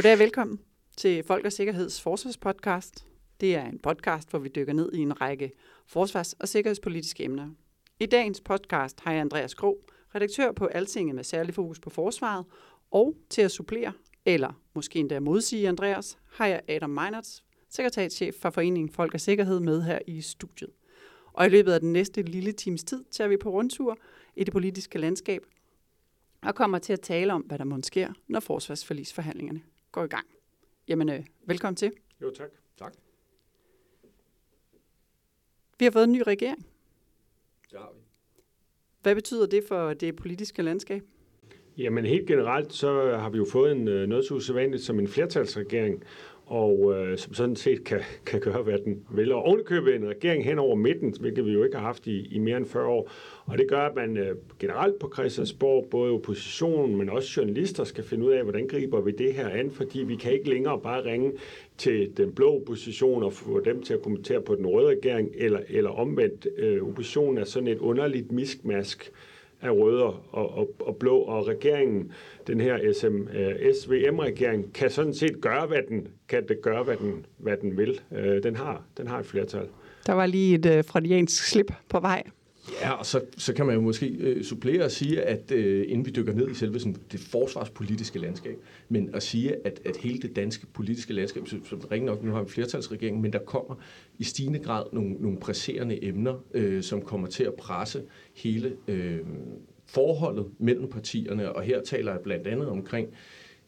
Goddag og velkommen til Folk og Sikkerheds forsvarspodcast. Det er en podcast, hvor vi dykker ned i en række forsvars- og sikkerhedspolitiske emner. I dagens podcast har jeg Andreas Gro, redaktør på Altinget med særlig fokus på forsvaret, og til at supplere, eller måske endda modsige Andreas, har jeg Adam Meinerts, sekretariatschef for Foreningen Folk og Sikkerhed med her i studiet. Og i løbet af den næste lille times tid tager vi på rundtur i det politiske landskab og kommer til at tale om, hvad der måske sker, når forsvarsforlisforhandlingerne går i gang. Jamen, øh, velkommen til. Jo, tak. Tak. Vi har fået en ny regering. Det har vi. Hvad betyder det for det politiske landskab? Jamen helt generelt, så har vi jo fået en øh, noget så usædvanligt som en flertalsregering, og øh, som sådan set kan, kan gøre, hvad den vil. Og ovenikøbet en regering hen over midten, hvilket vi jo ikke har haft i, i mere end 40 år. Og det gør, at man øh, generelt på Christiansborg, både oppositionen, men også journalister, skal finde ud af, hvordan griber vi det her an, fordi vi kan ikke længere bare ringe til den blå opposition og få dem til at kommentere på den røde regering, eller, eller omvendt. Øh, oppositionen er sådan et underligt miskmask af røde og, og, og blå, og regeringen, den her SM, øh, SVM-regering, kan sådan set gøre, hvad den, kan det gøre, hvad den, hvad den vil. Øh, den, har, den har et flertal. Der var lige et øh, freudiansk slip på vej. Ja, og så, så kan man jo måske øh, supplere og sige, at øh, inden vi dykker ned i selve sådan, det forsvarspolitiske landskab, men at sige, at, at hele det danske politiske landskab, som, som ringen nok, nu har vi flertalsregering, men der kommer i stigende grad nogle, nogle presserende emner, øh, som kommer til at presse hele øh, forholdet mellem partierne, og her taler jeg blandt andet omkring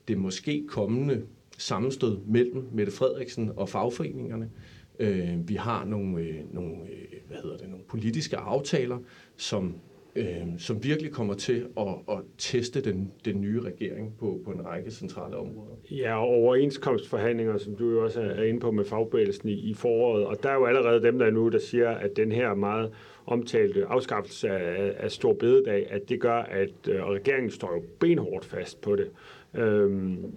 det måske kommende sammenstød mellem Mette Frederiksen og fagforeningerne. Øh, vi har nogle, øh, nogle, øh, hvad hedder det, nogle politiske aftaler, som, øh, som virkelig kommer til at, at teste den, den nye regering på, på en række centrale områder. Ja, og overenskomstforhandlinger, som du jo også er inde på med fagbevægelsen i, i foråret. Og der er jo allerede dem, der nu, der siger, at den her meget omtalte afskaffelse af, af stor bededag, at det gør, at øh, regeringen står jo benhårdt fast på det. Øhm,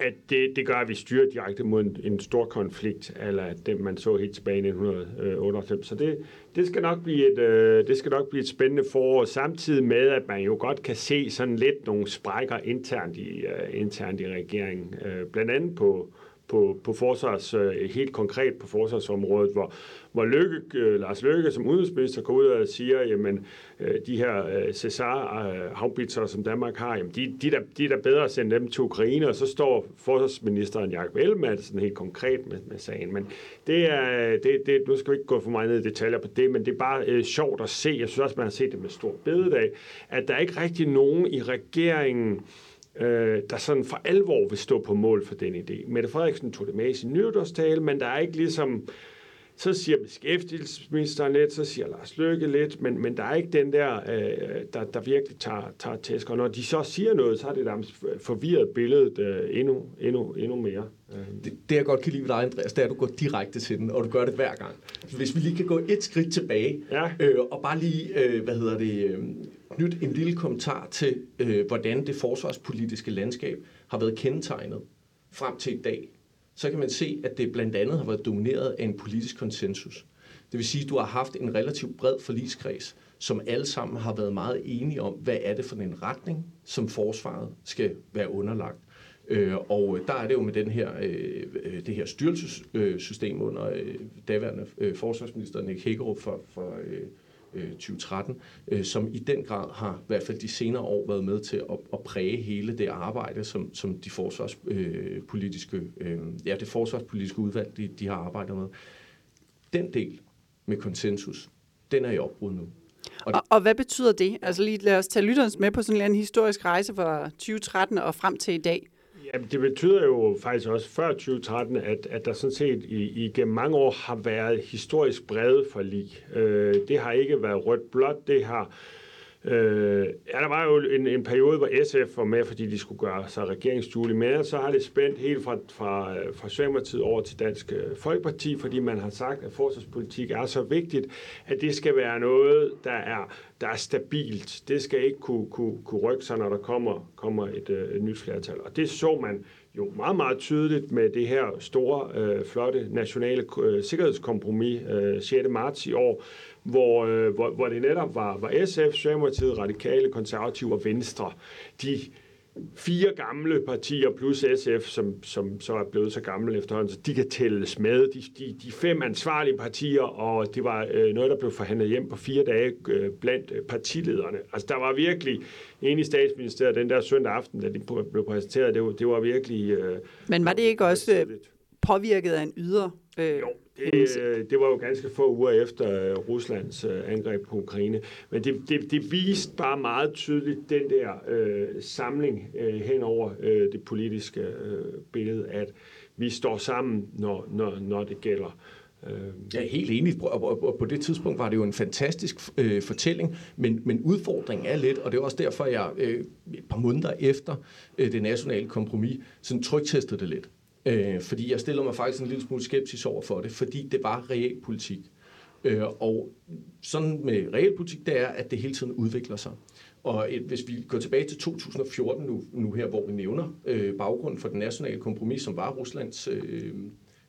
at det, det gør, at vi styrer direkte mod en, en stor konflikt, eller det, man så helt tilbage i 1998. Så det, det, skal nok blive et, øh, det skal nok blive et spændende forår, samtidig med, at man jo godt kan se sådan lidt nogle sprækker internt i, uh, internt i regeringen. Uh, blandt andet på, på, på forsvars, øh, helt konkret på forsvarsområdet, hvor, hvor Løkke, øh, Lars Løkke som udenrigsminister går ud og siger, jamen øh, de her Cesar havbitser, som Danmark har, jamen de, de, der, de er der bedre at sende dem til Ukraine, og så står forsvarsministeren Jakob Ellemann sådan helt konkret med, med sagen. Men det er, det, det, nu skal vi ikke gå for meget ned i detaljer på det, men det er bare øh, sjovt at se, jeg synes også, man har set det med stor bededag, at der er ikke rigtig nogen i regeringen, øh, der sådan for alvor vil stå på mål for den idé. Mette Frederiksen tog det med i sin nytårstale, men der er ikke ligesom, så siger beskæftigelsesministeren lidt, så siger Lars Løkke lidt, men, men der er ikke den der, øh, der, der virkelig tager, tager tæsk. Og når de så siger noget, så har det nærmest forvirret billedet øh, endnu, endnu, endnu mere. Det, det, jeg godt kan lide ved dig, Andreas, det er, at du går direkte til den, og du gør det hver gang. Hvis vi lige kan gå et skridt tilbage, Ja. øh, og bare lige, øh, hvad hedder det, øh, nyt en lille kommentar til, øh, hvordan det forsvarspolitiske landskab har været kendetegnet frem til i dag, så kan man se, at det blandt andet har været domineret af en politisk konsensus. Det vil sige, at du har haft en relativt bred forligskreds, som alle sammen har været meget enige om, hvad er det for en retning, som forsvaret skal være underlagt. Øh, og der er det jo med den her, øh, øh det her styrelsessystem under øh, daværende øh, forsvarsminister Nick Hækkerup for, for øh, Øh, 2013, øh, som i den grad har i hvert fald de senere år været med til at, at præge hele det arbejde, som, som de forsvarspolitiske, øh, ja, det forsvarspolitiske udvalg, de, de har arbejdet med. Den del med konsensus, den er i opbrud nu. Og, og, og hvad betyder det? Altså lige lad os tage lytternes med på sådan en historisk rejse fra 2013 og frem til i dag. Jamen, det betyder jo faktisk også før 2013, at, at der sådan set i, igennem mange år har været historisk brede forlig. Øh, det har ikke været rødt blot, det har... Øh, Øh, ja, der var jo en, en periode, hvor SF var med, fordi de skulle gøre sig regeringsduelige, men så har det spændt helt fra, fra, øh, fra Socialdemokratiet over til Dansk øh, Folkeparti, fordi man har sagt, at forsvarspolitik er så vigtigt, at det skal være noget, der er, der er stabilt. Det skal ikke kunne, kunne, kunne rykke sig, når der kommer, kommer et, et nyt flertal. Og det så man jo meget, meget tydeligt med det her store, øh, flotte nationale øh, sikkerhedskompromis øh, 6. marts i år, hvor, øh, hvor, hvor det netop var, var SF, Socialdemokratiet, Radikale, Konservative og Venstre, de fire gamle partier plus SF, som, som så er blevet så gamle efterhånden, så de kan tælles med. De, de, de fem ansvarlige partier, og det var øh, noget, der blev forhandlet hjem på fire dage øh, blandt øh, partilederne. Altså, der var virkelig en i statsministeriet den der søndag aften, da det blev præsenteret, det var, det var virkelig... Øh, Men var det ikke også øh, påvirket af en yder øh, jo, det, det var jo ganske få uger efter øh, Ruslands øh, angreb på Ukraine. Men det, det, det viste bare meget tydeligt den der øh, samling øh, hen over øh, det politiske øh, billede, at vi står sammen, når, når, når det gælder. Øh. Jeg er helt enig, og på det tidspunkt var det jo en fantastisk øh, fortælling, men, men udfordringen er lidt, og det er også derfor, jeg øh, et par måneder efter øh, det nationale kompromis sådan trygtestede det lidt. Øh, fordi jeg stiller mig faktisk en lille smule skeptisk over for det, fordi det var realpolitik. Øh, og sådan med realpolitik, det er, at det hele tiden udvikler sig. Og et, hvis vi går tilbage til 2014 nu, nu her, hvor vi nævner øh, baggrunden for den nationale kompromis, som var Ruslands, øh,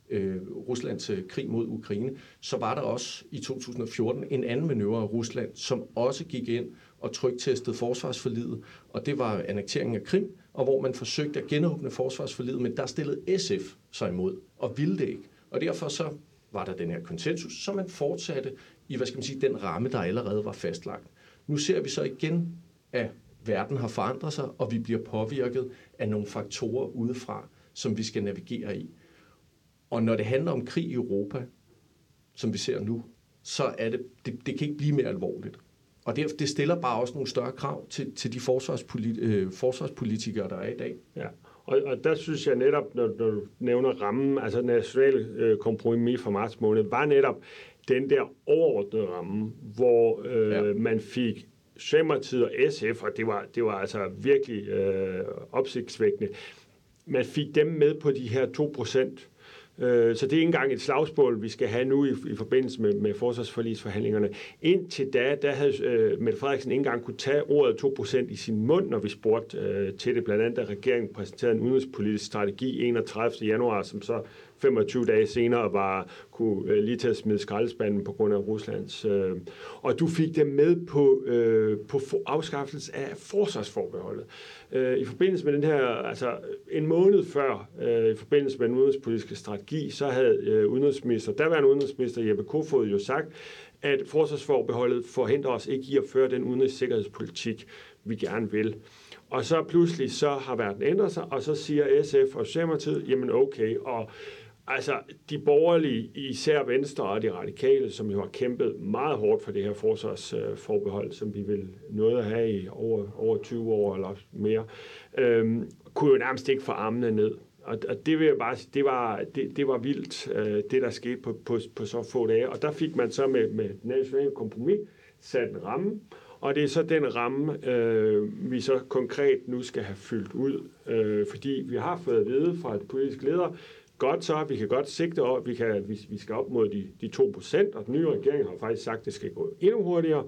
øh, Ruslands øh, krig mod Ukraine, så var der også i 2014 en anden manøvre af Rusland, som også gik ind og trygtestede forsvarsforlidet, og det var annekteringen af Krim, og hvor man forsøgte at genåbne forsvarsforlidet, men der stillede SF sig imod og ville det ikke. Og derfor så var der den her konsensus, så man fortsatte i, hvad skal man sige, den ramme, der allerede var fastlagt. Nu ser vi så igen, at verden har forandret sig, og vi bliver påvirket af nogle faktorer udefra, som vi skal navigere i. Og når det handler om krig i Europa, som vi ser nu, så er det, det, det kan ikke blive mere alvorligt. Og det, det stiller bare også nogle større krav til, til de forsvarspolit, øh, forsvarspolitikere, der er i dag. Ja. Og, og der synes jeg netop, når, når du nævner rammen, altså national øh, kompromis fra marts måned, var netop den der overordnede ramme, hvor øh, ja. man fik Socialdemokratiet og SF, og det var, det var altså virkelig øh, opsigtsvækkende, man fik dem med på de her 2 procent Øh, så det er ikke engang et slagsmål, vi skal have nu i, i forbindelse med, med forsvarsforlisforhandlingerne. Indtil da, der havde øh, Mette Frederiksen ikke engang kunne tage ordet 2% i sin mund, når vi spurgte øh, til det. Blandt andet, da regeringen præsenterede en udenrigspolitisk strategi 31. januar, som så 25 dage senere var kunne øh, lige til at smide skraldespanden på grund af Ruslands. Øh, og du fik dem med på, øh, på afskaffelse af forsvarsforbeholdet. Øh, I forbindelse med den her, altså en måned før, øh, i forbindelse med den udenrigspolitiske strategi, så havde øh, udenrigsminister, daværende udenrigsminister Jeppe Kofod jo sagt, at forsvarsforbeholdet forhindrer os ikke i at føre den udenrigssikkerhedspolitik, vi gerne vil. Og så pludselig så har verden ændret sig, og så siger SF og Socialdemokratiet, jamen okay, og Altså, de borgerlige, især Venstre og de radikale, som jo har kæmpet meget hårdt for det her forsvarsforbehold, som vi vil nåede at have i over, over 20 år eller mere, øhm, kunne jo nærmest ikke få armene ned. Og, og det vil jeg bare sige, det var, det, det var vildt, øh, det der skete på, på, på så få dage. Og der fik man så med, med national kompromis sat en ramme, og det er så den ramme, øh, vi så konkret nu skal have fyldt ud, øh, fordi vi har fået at vide fra et politisk leder, godt så, vi kan godt sigte op, vi, kan, vi, vi skal op mod de, de 2 procent, og den nye regering har faktisk sagt, at det skal gå endnu hurtigere,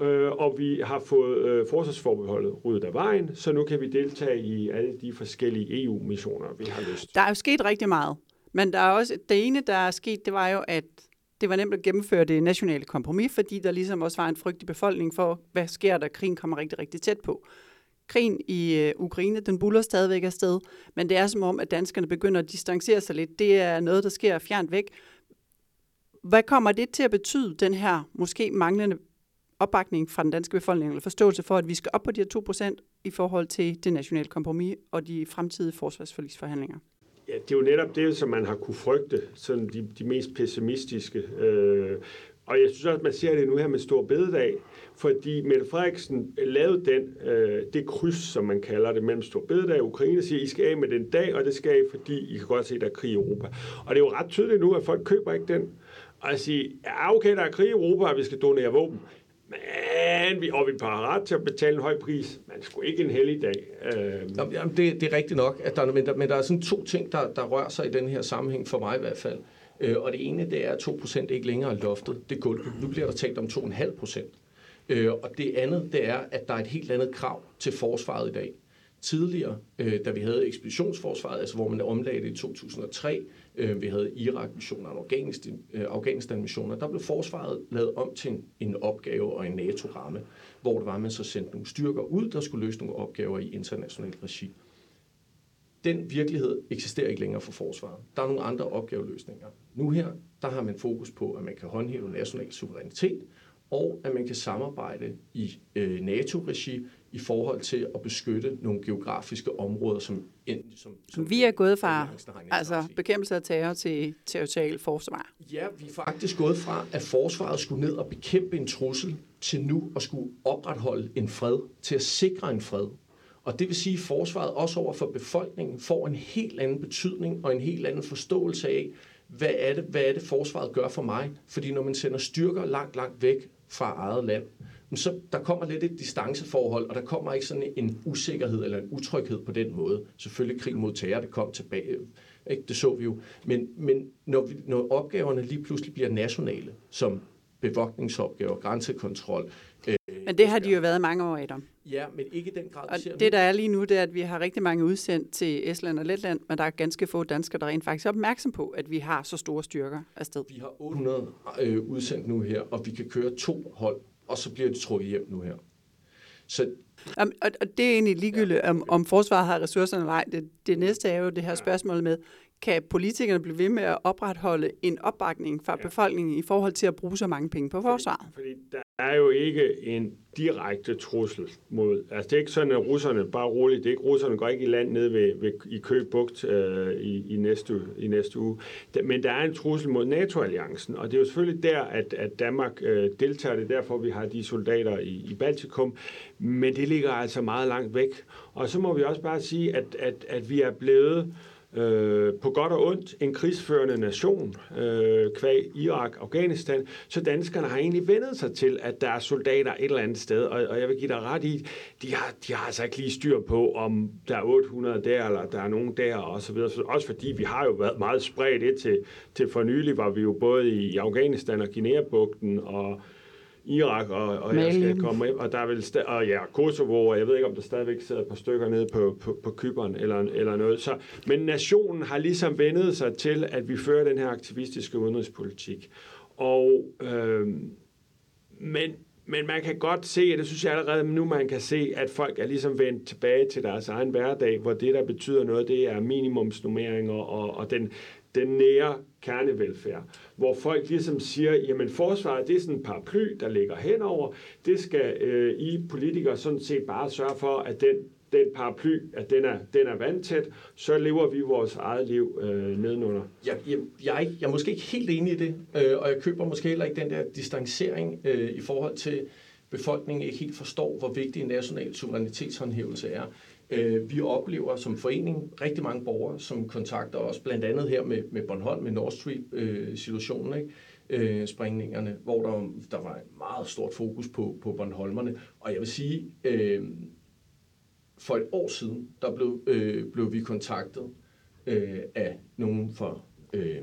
øh, og vi har fået øh, forsvarsforbeholdet ryddet af vejen, så nu kan vi deltage i alle de forskellige EU-missioner, vi har lyst. Der er jo sket rigtig meget, men der er også, det ene, der er sket, det var jo, at det var nemt at gennemføre det nationale kompromis, fordi der ligesom også var en frygt i befolkningen for, hvad sker der, krigen kommer rigtig, rigtig tæt på. Krigen i øh, Ukraine, den buller stadigvæk afsted, men det er som om, at danskerne begynder at distancere sig lidt. Det er noget, der sker fjernt væk. Hvad kommer det til at betyde, den her måske manglende opbakning fra den danske befolkning, eller forståelse for, at vi skal op på de her 2% i forhold til det nationale kompromis og de fremtidige forsvarsforlisforhandlinger? Ja, det er jo netop det, som man har kunne frygte, sådan de, de mest pessimistiske. Øh, og jeg synes også, at man ser det nu her med Stor Bededag, fordi Mette Frederiksen øh, lavede den, øh, det kryds, som man kalder det, mellem Storbededag og Ukraine, siger, I skal af med den dag, og det skal I, fordi I kan godt se, at der er krig i Europa. Og det er jo ret tydeligt nu, at folk køber ikke den. Og at sige, ja okay, der er krig i Europa, og vi skal donere våben. Men vi, og vi er parat til at betale en høj pris. Man skulle ikke en heldig dag. Øh. Jamen, det, det er rigtigt nok, at der, men, der, men der er sådan to ting, der, der rører sig i den her sammenhæng, for mig i hvert fald. Øh, og det ene, det er, at 2% ikke længere er loftet. Det er. Nu bliver der talt om 2,5%. Øh, og det andet, det er, at der er et helt andet krav til forsvaret i dag. Tidligere, øh, da vi havde ekspeditionsforsvaret, altså hvor man omlagde det i 2003, Øh, vi havde Irak-missioner og øh, Afghanistan-missioner. Der blev forsvaret lavet om til en, en opgave og en NATO-ramme, hvor det var, at man så sendte nogle styrker ud, der skulle løse nogle opgaver i international regi. Den virkelighed eksisterer ikke længere for forsvaret. Der er nogle andre opgaveløsninger. Nu her, der har man fokus på, at man kan håndhæve national suverænitet, og at man kan samarbejde i øh, NATO-regi i forhold til at beskytte nogle geografiske områder, som, som, som vi er gået fra altså bekæmpelse af terror til territorial forsvar. Ja, vi er faktisk gået fra, at forsvaret skulle ned og bekæmpe en trussel, til nu at skulle opretholde en fred, til at sikre en fred. Og det vil sige, at forsvaret også over for befolkningen får en helt anden betydning og en helt anden forståelse af, hvad er det, hvad er det forsvaret gør for mig? Fordi når man sender styrker langt, langt væk fra eget land, så der kommer lidt et distanceforhold, og der kommer ikke sådan en usikkerhed eller en utryghed på den måde. Selvfølgelig krig mod terror, det kom tilbage, ikke? det så vi jo. Men, men når, vi, når opgaverne lige pludselig bliver nationale, som bevogtningsopgaver, grænsekontrol. Men det har de jo været mange år, Adam. Ja, men ikke den grad, Og det, der er lige nu, det er, at vi har rigtig mange udsendt til Estland og Letland, men der er ganske få danskere, der rent faktisk er opmærksom på, at vi har så store styrker afsted. Vi har 800 øh, udsendt nu her, og vi kan køre to hold og så bliver de trukket hjem nu her. Så Um, og, og det er egentlig ligegyldigt, om, om forsvaret har ressourcerne eller ej. Det, det næste er jo det her spørgsmål med, kan politikerne blive ved med at opretholde en opbakning fra ja. befolkningen i forhold til at bruge så mange penge på forsvaret? Fordi, fordi der er jo ikke en direkte trussel mod... Altså det er ikke sådan, at russerne, bare roligt, det er ikke russerne går ikke i land nede ved, ved, i Købugt øh, i, i, næste, i næste uge. Men der er en trussel mod NATO-alliancen, og det er jo selvfølgelig der, at, at Danmark øh, deltager. Det er derfor, vi har de soldater i, i Baltikum. Men det ligger altså meget langt væk. Og så må vi også bare sige, at, at, at vi er blevet øh, Øh, på godt og ondt en krigsførende nation, øh, kvæg Irak, Afghanistan, så danskerne har egentlig vendet sig til, at der er soldater et eller andet sted, og, og jeg vil give dig ret i, de har, de har altså ikke lige styr på, om der er 800 der, eller der er nogen der, og så videre. Også fordi vi har jo været meget spredt det til, til for nylig, var vi jo både i Afghanistan og Guinea-bugten, og Irak, og, og jeg skal komme og der er vel og ja, Kosovo, og jeg ved ikke, om der stadigvæk sidder et par stykker nede på, på, på Kyberen eller, eller noget. Så, men nationen har ligesom vendet sig til, at vi fører den her aktivistiske udenrigspolitik. Og, øh, men, men man kan godt se, og det synes jeg allerede nu, man kan se, at folk er ligesom vendt tilbage til deres egen hverdag, hvor det, der betyder noget, det er minimumsnummeringer og, og den, den nære kernevelfærd, hvor folk ligesom siger, jamen forsvaret, det er sådan en paraply, der ligger henover. Det skal øh, I politikere sådan set bare sørge for, at den, den paraply, at den er, den er vandtæt, så lever vi vores eget liv øh, nedenunder. Jeg, jeg, jeg, jeg er måske ikke helt enig i det, øh, og jeg køber måske heller ikke den der distancering øh, i forhold til, befolkningen ikke helt forstår, hvor vigtig national suverænitetshåndhævelse er. Øh, vi oplever som forening rigtig mange borgere, som kontakter os, blandt andet her med, med Bornholm, med Nord Stream-situationen, øh, ikke? Øh, springningerne, hvor der, der var et meget stort fokus på, på Bornholmerne. Og jeg vil sige, øh, for et år siden, der blev, øh, blev vi kontaktet øh, af nogen fra øh,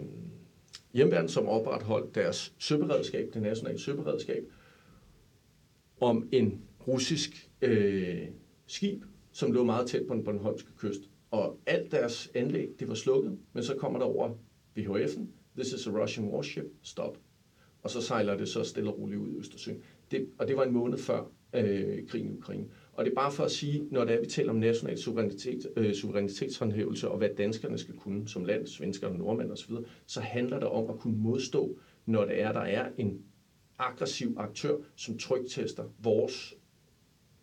hjemværden, som opretholdt deres søberedskab, det nationale søberedskab, om en russisk øh, skib, som lå meget tæt på den Bornholmske kyst. Og alt deres anlæg, det var slukket, men så kommer der over VHF'en, this is a Russian warship, stop. Og så sejler det så stille og roligt ud i Østersøen. Det, og det var en måned før øh, krigen i Ukraine. Og det er bare for at sige, når det er, vi taler om national suverænitet, øh, suverænitetshåndhævelse og hvad danskerne skal kunne som land, svenskerne, nordmænd osv., så handler det om at kunne modstå, når det er, der er en aggressiv aktør, som trygtester vores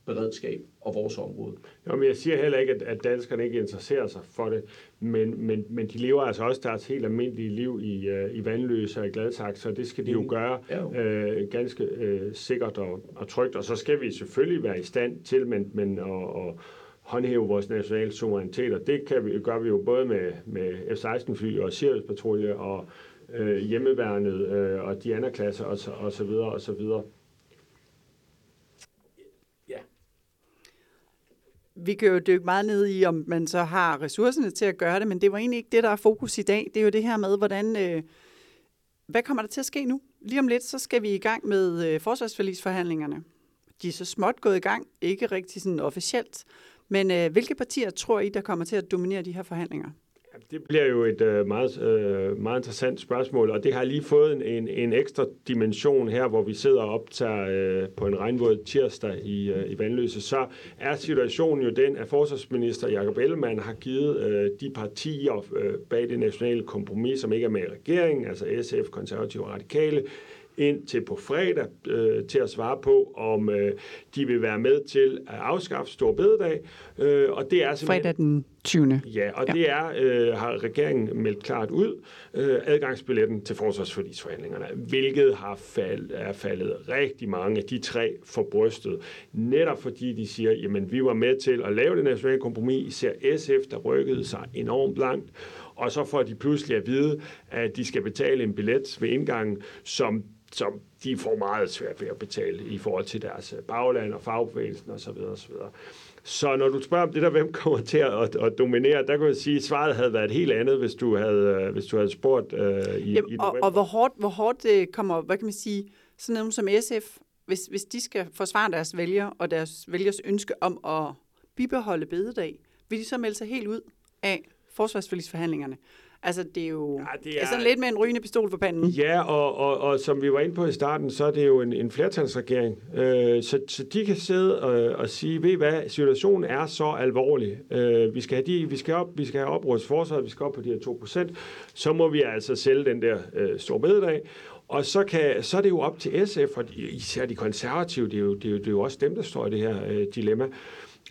beredskab og vores område. Jo, men jeg siger heller ikke, at, at danskerne ikke interesserer sig for det, men, men, men de lever altså også deres helt almindelige liv i, uh, i vandløse og i Gladsaxe, så det skal de jo mm. gøre uh, ganske uh, sikkert og, og trygt. Og så skal vi selvfølgelig være i stand til men, men at, at håndhæve vores nationale suverænitet, og det kan vi, gør vi jo både med, med F-16-fly og Sirius-patrulje og øh, hjemmeværnet øh, og Diana-klasser og, så, og så videre og så videre. Vi kan jo dykke meget ned i, om man så har ressourcerne til at gøre det, men det var egentlig ikke det, der er fokus i dag. Det er jo det her med, hvordan... Øh, hvad kommer der til at ske nu? Lige om lidt, så skal vi i gang med øh, forsvarsforlisforhandlingerne. De er så småt gået i gang, ikke rigtig sådan officielt. Men øh, hvilke partier tror I, der kommer til at dominere de her forhandlinger? Det bliver jo et øh, meget, øh, meget interessant spørgsmål, og det har lige fået en, en, en ekstra dimension her, hvor vi sidder og optager øh, på en regnvåd tirsdag i, øh, i Vandløse. Så er situationen jo den, at forsvarsminister Jakob Ellemann har givet øh, de partier øh, bag det nationale kompromis, som ikke er med i regeringen, altså SF, konservative og radikale, ind til på fredag øh, til at svare på, om øh, de vil være med til at afskaffe Stor Bededag. Øh, og det er. Fredag den 20. Ja, og ja. det er, øh, har regeringen meldt klart ud, øh, adgangsbilletten til forsvarsforlisforhandlingerne, hvilket har fald, er faldet rigtig mange af de tre for brystet, netop fordi de siger, jamen vi var med til at lave det nationale kompromis, især SF, der rykkede sig enormt langt, og så får de pludselig at vide, at de skal betale en billet ved indgangen, som som de får meget svært ved at betale i forhold til deres øh, bagland og fagbevægelsen osv. osv. Så når du spørger om det der, hvem kommer til at, at dominere, der kan jeg sige, at svaret havde været helt andet, hvis du havde, øh, hvis du havde spurgt uh, i, Jamen, i og, og hvor hårdt, hvor hårdt det kommer, hvad kan man sige, sådan noget som SF, hvis, hvis de skal forsvare deres vælger og deres vælgers ønske om at bibeholde bededag, vil de så melde sig helt ud af forsvarsforlisforhandlingerne? Altså, det er jo ja, det er, sådan lidt med en rygende pistol for panden. Ja, og, og, og som vi var inde på i starten, så er det jo en, en flertalsregering. Øh, så, så de kan sidde og, og sige, ved hvad, situationen er så alvorlig. Øh, vi, skal have de, vi, skal op, vi skal have oprustet forsvaret, vi skal op på de her 2%. Så må vi altså sælge den der øh, store bededag. Og så, kan, så er det jo op til SF, og især de konservative, det er jo, det er jo, det er jo også dem, der står i det her øh, dilemma,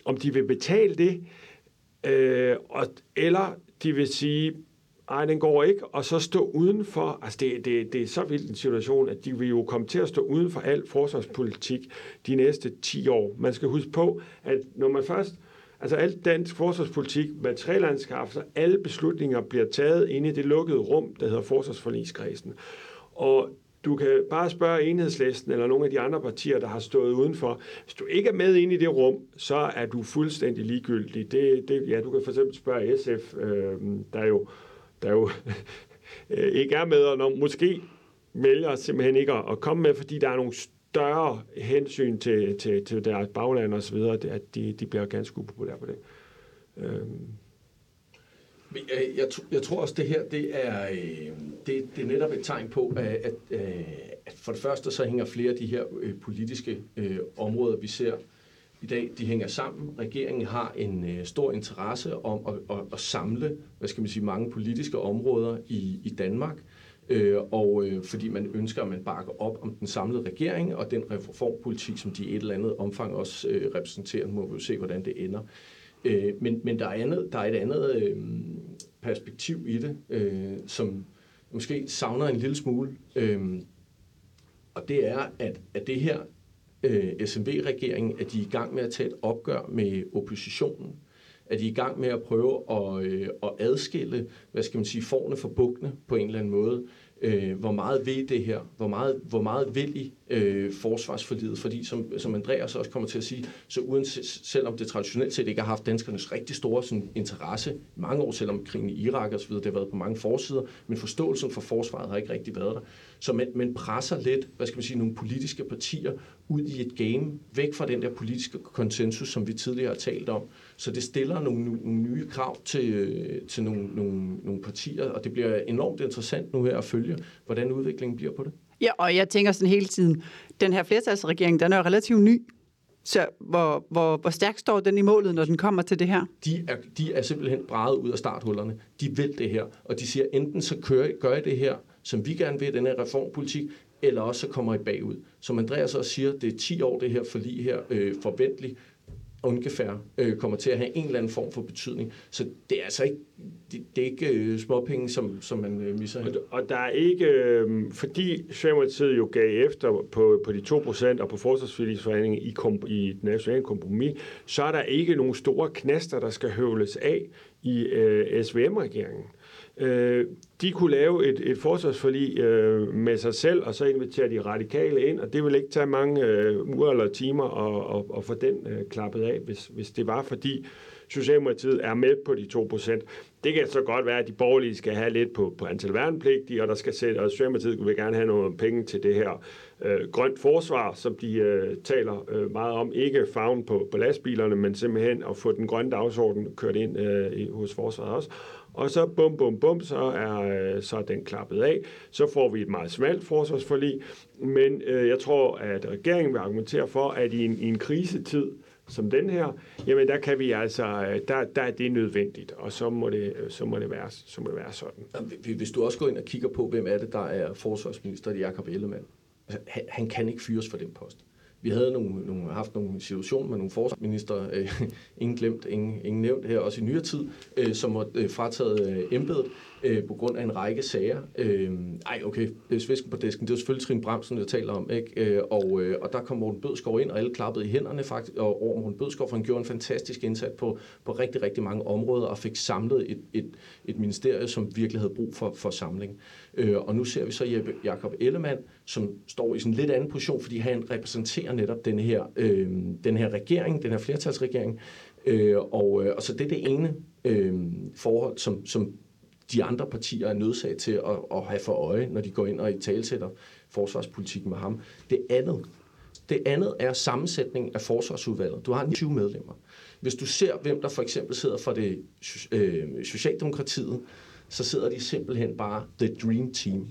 om de vil betale det, øh, og, eller de vil sige, Nej, den går ikke, og så stå udenfor, altså det, det, det er så vild en situation, at de vil jo komme til at stå uden for al forsvarspolitik de næste 10 år. Man skal huske på, at når man først, altså alt dansk forsvarspolitik, materialanskaffelser, alle beslutninger bliver taget inde i det lukkede rum, der hedder forsvarsforligskredsen. Og du kan bare spørge enhedslisten eller nogle af de andre partier, der har stået udenfor. Hvis du ikke er med ind i det rum, så er du fuldstændig ligegyldig. Det, det, ja, du kan for eksempel spørge SF, øh, der jo der jo øh, ikke er med, og når måske vælger simpelthen ikke at, komme med, fordi der er nogle større hensyn til, til, til deres bagland og så videre, at de, de bliver ganske upopulære på det. Øhm. Jeg, jeg, jeg tror også, det her det er, øh, det, det er netop et tegn på, at, at, øh, at for det første så hænger flere af de her øh, politiske områder, vi ser i dag, de hænger sammen. Regeringen har en øh, stor interesse om at, at, at samle, hvad skal man sige, mange politiske områder i, i Danmark. Øh, og øh, fordi man ønsker, at man bakker op om den samlede regering og den reformpolitik, som de i et eller andet omfang også øh, repræsenterer. Nu må vi jo se, hvordan det ender. Øh, men men der, er andet, der er et andet øh, perspektiv i det, øh, som måske savner en lille smule. Øh, og det er, at, at det her øh, SMV-regeringen, at de er i gang med at tage et opgør med oppositionen, at de er i gang med at prøve at, øh, at adskille, hvad skal man sige, forne for bukkene på en eller anden måde. Øh, hvor meget vil det her? Hvor meget, hvor meget vil I øh, forsvarsforlidet? Fordi som, som Andreas også kommer til at sige, så uden, selvom det traditionelt set ikke har haft danskernes rigtig store sådan, interesse i mange år, selvom krigen i Irak og så videre, det har været på mange forsider, men forståelsen for forsvaret har ikke rigtig været der. Så man, man presser lidt, hvad skal man sige, nogle politiske partier ud i et game, væk fra den der politiske konsensus, som vi tidligere har talt om. Så det stiller nogle, nogle nye krav til, til nogle, nogle, nogle partier, og det bliver enormt interessant nu her at følge, hvordan udviklingen bliver på det. Ja, og jeg tænker sådan hele tiden, den her flertalsregering, den er relativt ny. Så hvor, hvor, hvor stærkt står den i målet, når den kommer til det her? De er, de er simpelthen braget ud af starthullerne. De vil det her, og de siger, enten så kører, gør I det her, som vi gerne vil, den her reformpolitik, eller også så kommer I bagud. Som Andreas også siger, det er 10 år det her forlig her, øh, forventeligt, ungefær øh, kommer til at have en eller anden form for betydning. Så det er altså ikke, det, det er ikke øh, småpenge, som, som man øh, misser her. Og, og der er ikke, øh, fordi Socialdemokratiet jo gav efter på, på de 2% og på forsvarsforligningsforhandlingen i, kom, i et nationalt kompromis, så er der ikke nogen store knaster, der skal høvles af i øh, SVM-regeringen. Øh, Øh, de kunne lave et, et forsvarsforlig øh, med sig selv, og så invitere de radikale ind, og det vil ikke tage mange øh, uger eller timer at, at, at få den øh, klappet af, hvis, hvis det var fordi Socialdemokratiet er med på de 2%. Det kan så godt være, at de borgerlige skal have lidt på, på antal værnepligtige, og der skal sætte, og Socialdemokratiet vil gerne have nogle penge til det her øh, grønt forsvar, som de øh, taler øh, meget om. Ikke farven på, på lastbilerne, men simpelthen at få den grønne dagsorden kørt ind øh, i, hos forsvaret også og så bum, bum, bum, så er, øh, så er den klappet af. Så får vi et meget smalt forsvarsforlig, men øh, jeg tror, at regeringen vil argumentere for, at i en, i en krisetid, som den her, jamen der kan vi altså, øh, der, der er det nødvendigt, og så må det, øh, så må det, være, så må det være sådan. Hvis du også går ind og kigger på, hvem er det, der er forsvarsminister, det er Jacob Ellemann. Altså, han, han kan ikke fyres for den post. Vi havde nogle, nogle, haft nogle situationer med nogle forsvarsminister, øh, ingen glemt, ingen, ingen nævnt her, også i nyere tid, øh, som var øh, frataget øh, embedet øh, på grund af en række sager. Øh, ej, okay, det er svisken på disken. Det er selvfølgelig Trine Bremsen, jeg taler om. Ikke? Øh, og, øh, og der kom Morten Bødskov ind, og alle klappede i hænderne faktisk, og over Morten Bødskov, for han gjorde en fantastisk indsats på, på rigtig, rigtig mange områder, og fik samlet et, et, et ministerie, som virkelig havde brug for, for samling. Øh, Øh, og nu ser vi så Jeppe Jakob Ellemann, som står i sådan en lidt anden position, fordi han repræsenterer netop den her, øh, den her regering, den her flertalsregering. Øh, og, øh, og så det er det ene øh, forhold, som, som de andre partier er nødsaget til at, at have for øje, når de går ind og i talsætter forsvarspolitikken med ham. Det andet, det andet er sammensætningen af forsvarsudvalget. Du har 20 medlemmer. Hvis du ser, hvem der for eksempel sidder for det øh, Socialdemokratiet, så sidder de simpelthen bare the dream team.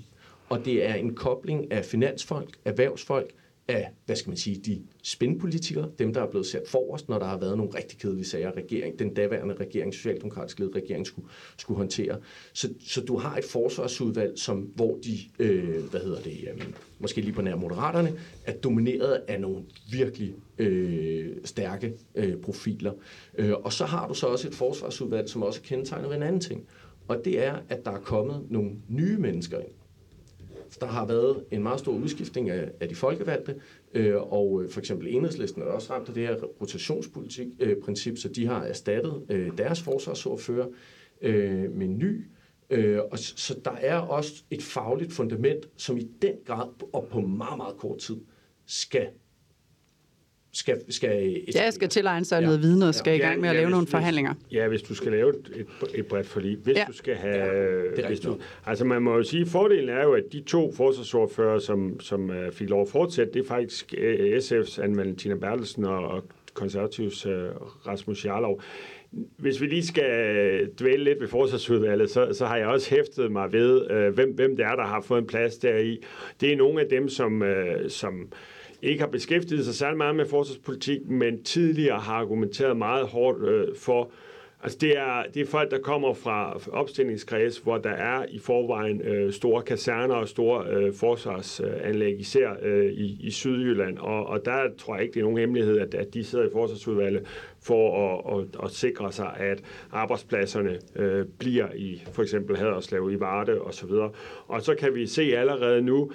Og det er en kobling af finansfolk, erhvervsfolk, af, hvad skal man sige, de spændpolitikere, dem der er blevet sat forrest, når der har været nogle rigtig kedelige sager, regering, den daværende regering, socialdemokratisk ledet regering, skulle, skulle håndtere. Så, så du har et forsvarsudvalg, som, hvor de, øh, hvad hedder det, øh, måske lige på nær moderaterne, er domineret af nogle virkelig øh, stærke øh, profiler. Øh, og så har du så også et forsvarsudvalg, som også kendetegner ved en anden ting, og det er, at der er kommet nogle nye mennesker ind der har været en meget stor udskiftning af, af de folkevalgte, øh, og for eksempel enhedslisten er også ramt af det her rotationspolitik øh, princip, så de har erstattet øh, deres forsvarsordfører øh, med en ny. Øh, og så der er også et fagligt fundament, som i den grad og på meget, meget kort tid skal skal, skal ja, skal tilegne sig ja. noget viden og skal ja. i gang med at ja, lave hvis, nogle forhandlinger. Ja, hvis du skal lave et, et bredt forlig. Hvis ja. du skal have... Ja, hvis du, altså man må jo sige, fordelen er jo, at de to forsvarsordfører, som, som uh, fik lov at fortsætte, det er faktisk uh, øh, SF's Anne Valentina Bertelsen og, og konservativs uh, Rasmus Jarlov. Hvis vi lige skal dvæle lidt ved forsvarsudvalget, så, så har jeg også hæftet mig ved, uh, hvem, hvem det er, der har fået en plads deri. Det er nogle af dem, som, uh, som ikke har beskæftiget sig særlig meget med forsvarspolitik, men tidligere har argumenteret meget hårdt øh, for, Altså det er, det er folk, der kommer fra opstillingskreds, hvor der er i forvejen øh, store kaserner og store øh, forsvarsanlæg, især øh, i, i Sydjylland. Og, og der tror jeg ikke, det er nogen hemmelighed, at, at de sidder i forsvarsudvalget for at, at, at sikre sig, at arbejdspladserne øh, bliver i for eksempel Haderslev, i Varde osv. Og så kan vi se allerede nu,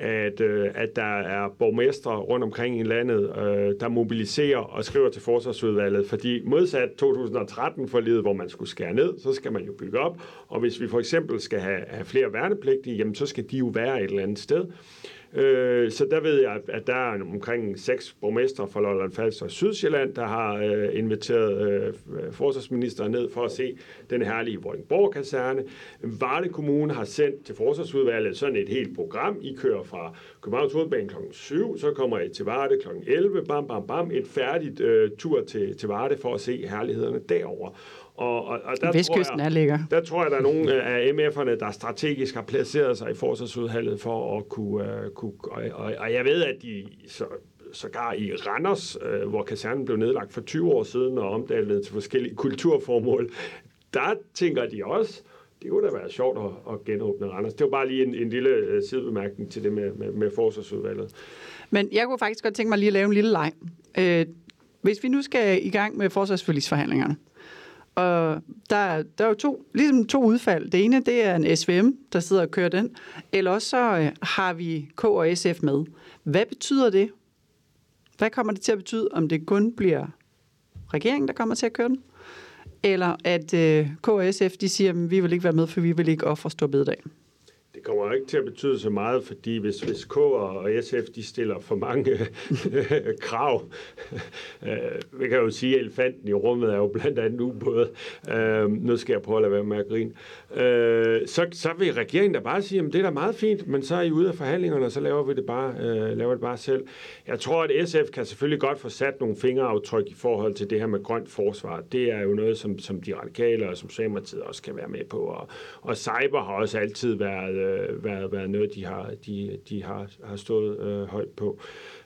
at, øh, at der er borgmestre rundt omkring i landet, øh, der mobiliserer og skriver til forsvarsudvalget, fordi modsat 2013-forlidet, hvor man skulle skære ned, så skal man jo bygge op, og hvis vi for eksempel skal have, have flere værnepligtige, jamen så skal de jo være et eller andet sted. Øh, så der ved jeg, at der er omkring seks borgmestre fra Lolland Falster og Sydsjælland, der har øh, inviteret øh, forsvarsministeren ned for at se den herlige Vordingborg-kaserne. Varde Kommune har sendt til forsvarsudvalget sådan et helt program. I kører fra Københavns Hovedbane kl. 7, så kommer I til Varde kl. 11, bam, bam, bam, et færdigt øh, tur til, til Varde for at se herlighederne derover. Og, og, og der Vestkysten tror jeg, er ligger. Der tror jeg, der er nogle af MF'erne, der strategisk har placeret sig i forsvarsudvalget for at kunne... Uh, kunne og, og, og jeg ved, at de så, sågar i Randers, uh, hvor kasernen blev nedlagt for 20 år siden og omdannet til forskellige kulturformål, der tænker de også, det kunne da være sjovt at, at genåbne Randers. Det var bare lige en, en lille sidebemærkning til det med, med, med forsvarsudvalget. Men jeg kunne faktisk godt tænke mig lige at lave en lille leg. Øh, hvis vi nu skal i gang med forsvarsforlisforhandlingerne, og der, der er jo to, ligesom to udfald. Det ene, det er en SVM, der sidder og kører den. Eller også så øh, har vi K og SF med. Hvad betyder det? Hvad kommer det til at betyde, om det kun bliver regeringen, der kommer til at køre den? Eller at øh, K og SF, de siger, at vi vil ikke være med, for vi vil ikke ofre stor bededag? Det kommer ikke til at betyde så meget, fordi hvis, hvis K og SF de stiller for mange krav, øh, vi kan jo sige, at elefanten i rummet er jo blandt andet ubåde. Øh, nu skal jeg prøve at lade være med at grine. Øh, så, så vil regeringen da bare sige, at det er da meget fint, men så er I ude af forhandlingerne, og så laver vi det bare, øh, laver det bare selv. Jeg tror, at SF kan selvfølgelig godt få sat nogle fingeraftryk i forhold til det her med grønt forsvar. Det er jo noget, som, som de radikale og som Socialdemokratiet også kan være med på. Og, og cyber har også altid været øh, været, været noget, de har, de, de har, har stået øh, højt på.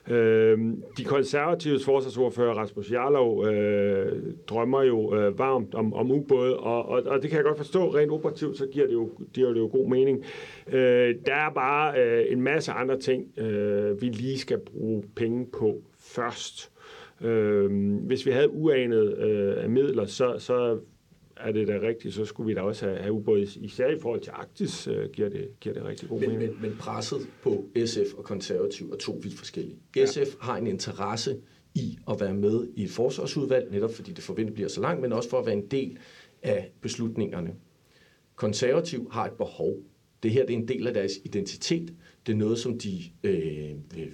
Øh, de konservatives forsvarsordfører, Rasmus Jarlov, øh, drømmer jo øh, varmt om, om ubåde, og, og, og det kan jeg godt forstå. Rent operativt, så giver det jo, giver det jo god mening. Øh, der er bare øh, en masse andre ting, øh, vi lige skal bruge penge på først. Øh, hvis vi havde uanet øh, midler, så, så er det da rigtigt, så skulle vi da også have, have ubåde, især i forhold til Arktis, uh, giver, det, giver det rigtig god men, mening. Men, men presset på SF og konservativ er to vidt forskellige. Ja. SF har en interesse i at være med i et forsvarsudvalg, netop fordi det forventet bliver så langt, men også for at være en del af beslutningerne. Konservativ har et behov. Det her det er en del af deres identitet. Det er noget, som de øh,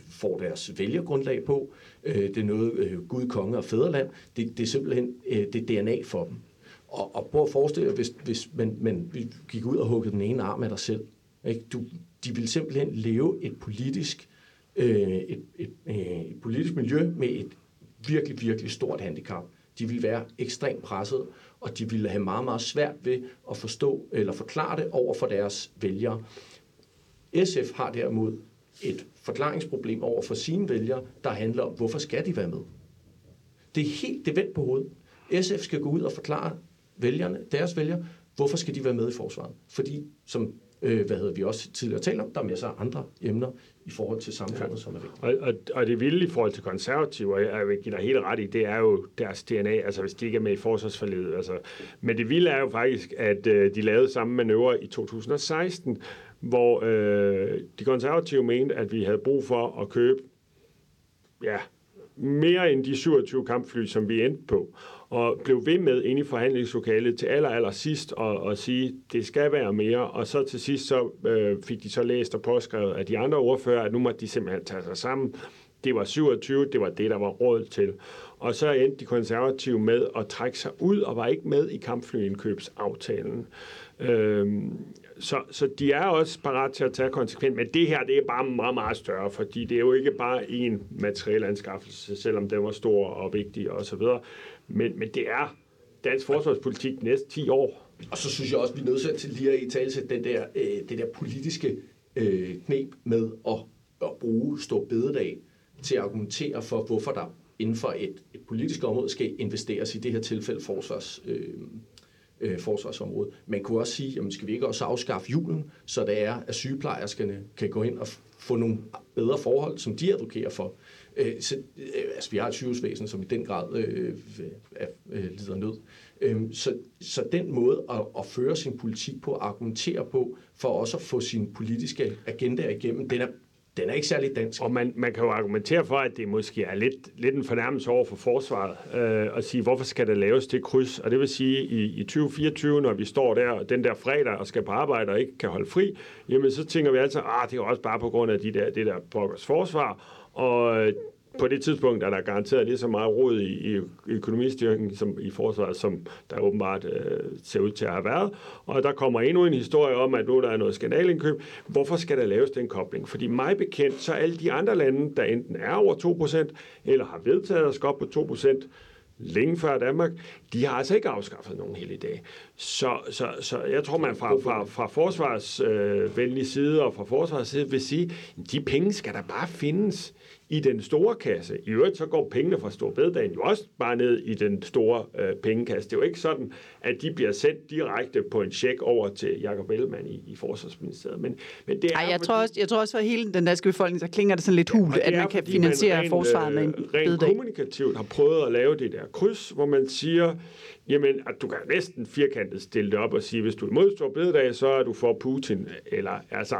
får deres vælgergrundlag på. Øh, det er noget, øh, Gud, konge og fædreland. Det, det er simpelthen øh, det er DNA for dem. Og, og prøv at forestille dig, hvis, hvis man, man gik ud og huggede den ene arm af dig selv. Ikke? Du, de ville simpelthen leve et politisk, øh, et, et, øh, et politisk miljø med et virkelig, virkelig stort handicap. De ville være ekstremt presset, og de ville have meget, meget svært ved at forstå eller forklare det over for deres vælgere. SF har derimod et forklaringsproblem over for sine vælgere, der handler om, hvorfor skal de være med? Det er helt det vendt på hovedet. SF skal gå ud og forklare vælgerne, deres vælgere, hvorfor skal de være med i forsvaret? Fordi, som øh, hvad hedder vi også tidligere talt om, der er masser af andre emner i forhold til samfundet, ja. som er vigtige. Og, og, og det vilde i forhold til konservative, og jeg vil give dig helt ret i, det er jo deres DNA, altså hvis de ikke er med i forsvarsforledet. Altså. Men det vilde er jo faktisk, at øh, de lavede samme manøvre i 2016, hvor øh, de konservative mente, at vi havde brug for at købe ja, mere end de 27 kampfly, som vi endte på og blev ved med inde i forhandlingslokalet til aller, aller sidst og, og sige, det skal være mere. Og så til sidst så øh, fik de så læst og påskrevet af de andre ordfører, at nu måtte de simpelthen tage sig sammen. Det var 27, det var det, der var råd til. Og så endte de konservative med at trække sig ud og var ikke med i kampflyindkøbsaftalen. Øhm, så, så de er også parat til at tage konsekvens, men det her det er bare meget, meget større, fordi det er jo ikke bare en materiel anskaffelse, selvom den var stor og vigtig osv. Men, men det er dansk forsvarspolitik de næste 10 år. Og så synes jeg også, vi er nødt til lige at i tale den der, øh, det der politiske øh, knep med at, at bruge stor bededag til at argumentere for, hvorfor der inden for et, et politisk område skal investeres i det her tilfælde forsvars, øh, øh, forsvarsområde. Man kunne også sige, jamen skal vi ikke også afskaffe julen, så det er, at sygeplejerskerne kan gå ind og få nogle bedre forhold, som de advokerer for. Øh, så, øh, altså, vi har et sygehusvæsen, som i den grad øh, er, øh, lider nød. Øh, så, så den måde at, at føre sin politik på, at argumentere på, for også at få sin politiske agenda igennem, den er, den er ikke særlig dansk. Og man, man kan jo argumentere for, at det måske er lidt, lidt en fornærmelse over for forsvaret, øh, at sige, hvorfor skal der laves det kryds? Og det vil sige, i, i 2024, når vi står der den der fredag og skal på arbejde og ikke kan holde fri, jamen så tænker vi altid, ah, det er også bare på grund af de der, det der pokkers forsvar, og øh, på det tidspunkt er der garanteret lige så meget rod i, i økonomistyrken som i forsvaret, som der åbenbart øh, ser ud til at have været. Og der kommer endnu en historie om, at nu der er noget skandalindkøb. Hvorfor skal der laves den kobling? Fordi mig bekendt, så alle de andre lande, der enten er over 2%, eller har vedtaget at skal op på 2%, længe før Danmark, de har altså ikke afskaffet nogen hele dag. Så, så, så jeg tror, man fra, fra, fra forsvarsvenlig øh, side og fra forsvars side vil sige, de penge skal der bare findes i den store kasse. I øvrigt så går pengene fra Storbededagen jo også bare ned i den store øh, pengekasse. Det er jo ikke sådan, at de bliver sendt direkte på en check over til Jakob Ellemann i, i Forsvarsministeriet. Men, men det er Ej, jeg, fordi... tror også, jeg tror også for hele den danske befolkning, så klinger det sådan lidt hult, ja, at man kan finansiere man rent, forsvaret med en øh, Rent bededag. kommunikativt har prøvet at lave det der kryds, hvor man siger, jamen, at du kan næsten firkantet stille det op og sige, hvis du er imod stor bededag, så er du for Putin. Eller altså,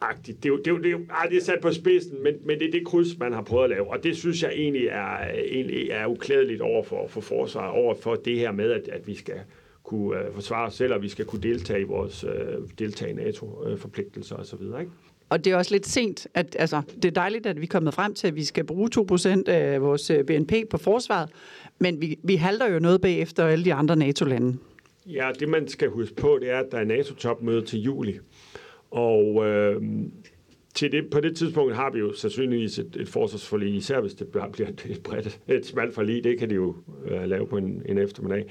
agtigt. Det er jo, det er jo, det er jo ah, det er sat på spidsen, men, men det er det kryds, man har prøvet at lave. Og det synes jeg egentlig er, egentlig er uklædeligt over for, for forsvaret, over for det her med, at, at vi skal kunne øh, forsvare os selv, og vi skal kunne deltage i vores øh, deltage i NATO-forpligtelser osv. Ikke? Og det er også lidt sent, at altså, det er dejligt, at vi er kommet frem til, at vi skal bruge 2% af vores øh, BNP på forsvaret, men vi, vi halter jo noget bagefter alle de andre NATO-lande. Ja, det man skal huske på, det er, at der er NATO-topmøde til juli. Og øh, til det, på det tidspunkt har vi jo sandsynligvis et, et forsvarsforlig, især hvis det bliver et bredt, et smalt forlig. Det kan de jo øh, lave på en, en eftermiddag.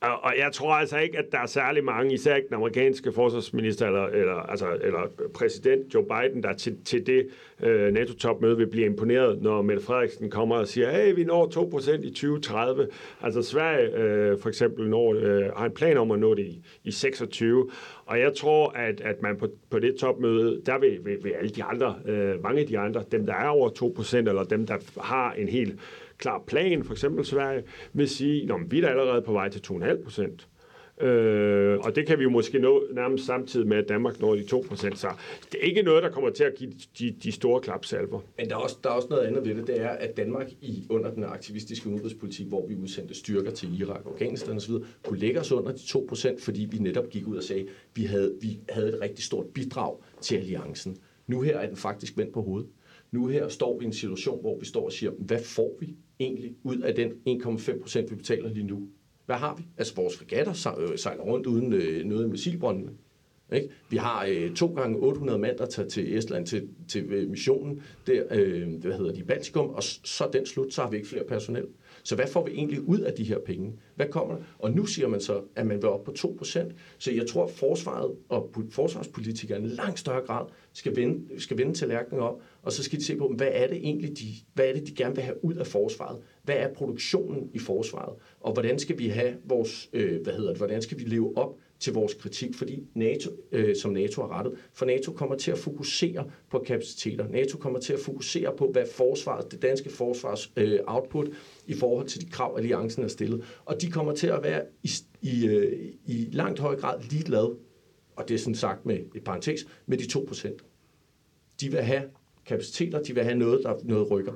Og, og jeg tror altså ikke, at der er særlig mange, især ikke den amerikanske forsvarsminister eller, eller, altså, eller præsident Joe Biden, der til, til det øh, NATO-topmøde vil blive imponeret, når Mette Frederiksen kommer og siger, hey, vi når 2% i 2030. Altså Sverige øh, for eksempel når, øh, har en plan om at nå det i, i 26. Og jeg tror, at, at man på, på det topmøde, der vil, vil, vil alle de andre, øh, mange af de andre, dem der er over 2%, eller dem der har en helt klar plan, for eksempel Sverige, vil sige, at vi er allerede på vej til 2,5 procent. Øh, og det kan vi jo måske nå nærmest samtidig med, at Danmark når de 2%. Så det er ikke noget, der kommer til at give de, de store klapsalver. Men der er, også, der er også noget andet ved det, det er, at Danmark i under den aktivistiske udenrigspolitik, hvor vi udsendte styrker til Irak, Afghanistan osv., kunne lægge os under de 2%, fordi vi netop gik ud og sagde, at vi havde, vi havde et rigtig stort bidrag til alliancen. Nu her er den faktisk vendt på hovedet. Nu her står vi i en situation, hvor vi står og siger, hvad får vi egentlig ud af den 1,5 procent, vi betaler lige nu? Hvad har vi? Altså vores fregatter øh, sejler rundt uden øh, noget i missilbrøndene. Ikke? Vi har øh, to gange 800 mand, der tager til Estland til, til øh, missionen, der, øh, hvad hedder de, Baltikum, og så den slut, så har vi ikke flere personel. Så hvad får vi egentlig ud af de her penge? Hvad kommer der? Og nu siger man så, at man vil op på 2%. Så jeg tror, at forsvaret og forsvarspolitikerne i langt større grad skal vende, skal vende tallerkenen op, og så skal de se på, hvad er det egentlig, de, hvad er det, de gerne vil have ud af forsvaret? Hvad er produktionen i forsvaret? Og hvordan skal vi have vores, øh, hvad hedder det, hvordan skal vi leve op til vores kritik, fordi NATO, øh, som NATO har rettet, for NATO kommer til at fokusere på kapaciteter. NATO kommer til at fokusere på, hvad forsvaret, det danske forsvars øh, output i forhold til de krav, alliancen har stillet. Og de kommer til at være i, i, øh, i langt høj grad ligeglade, og det er sådan sagt med et parentes, med de 2%. De vil have kapaciteter, de vil have noget, der noget rykker.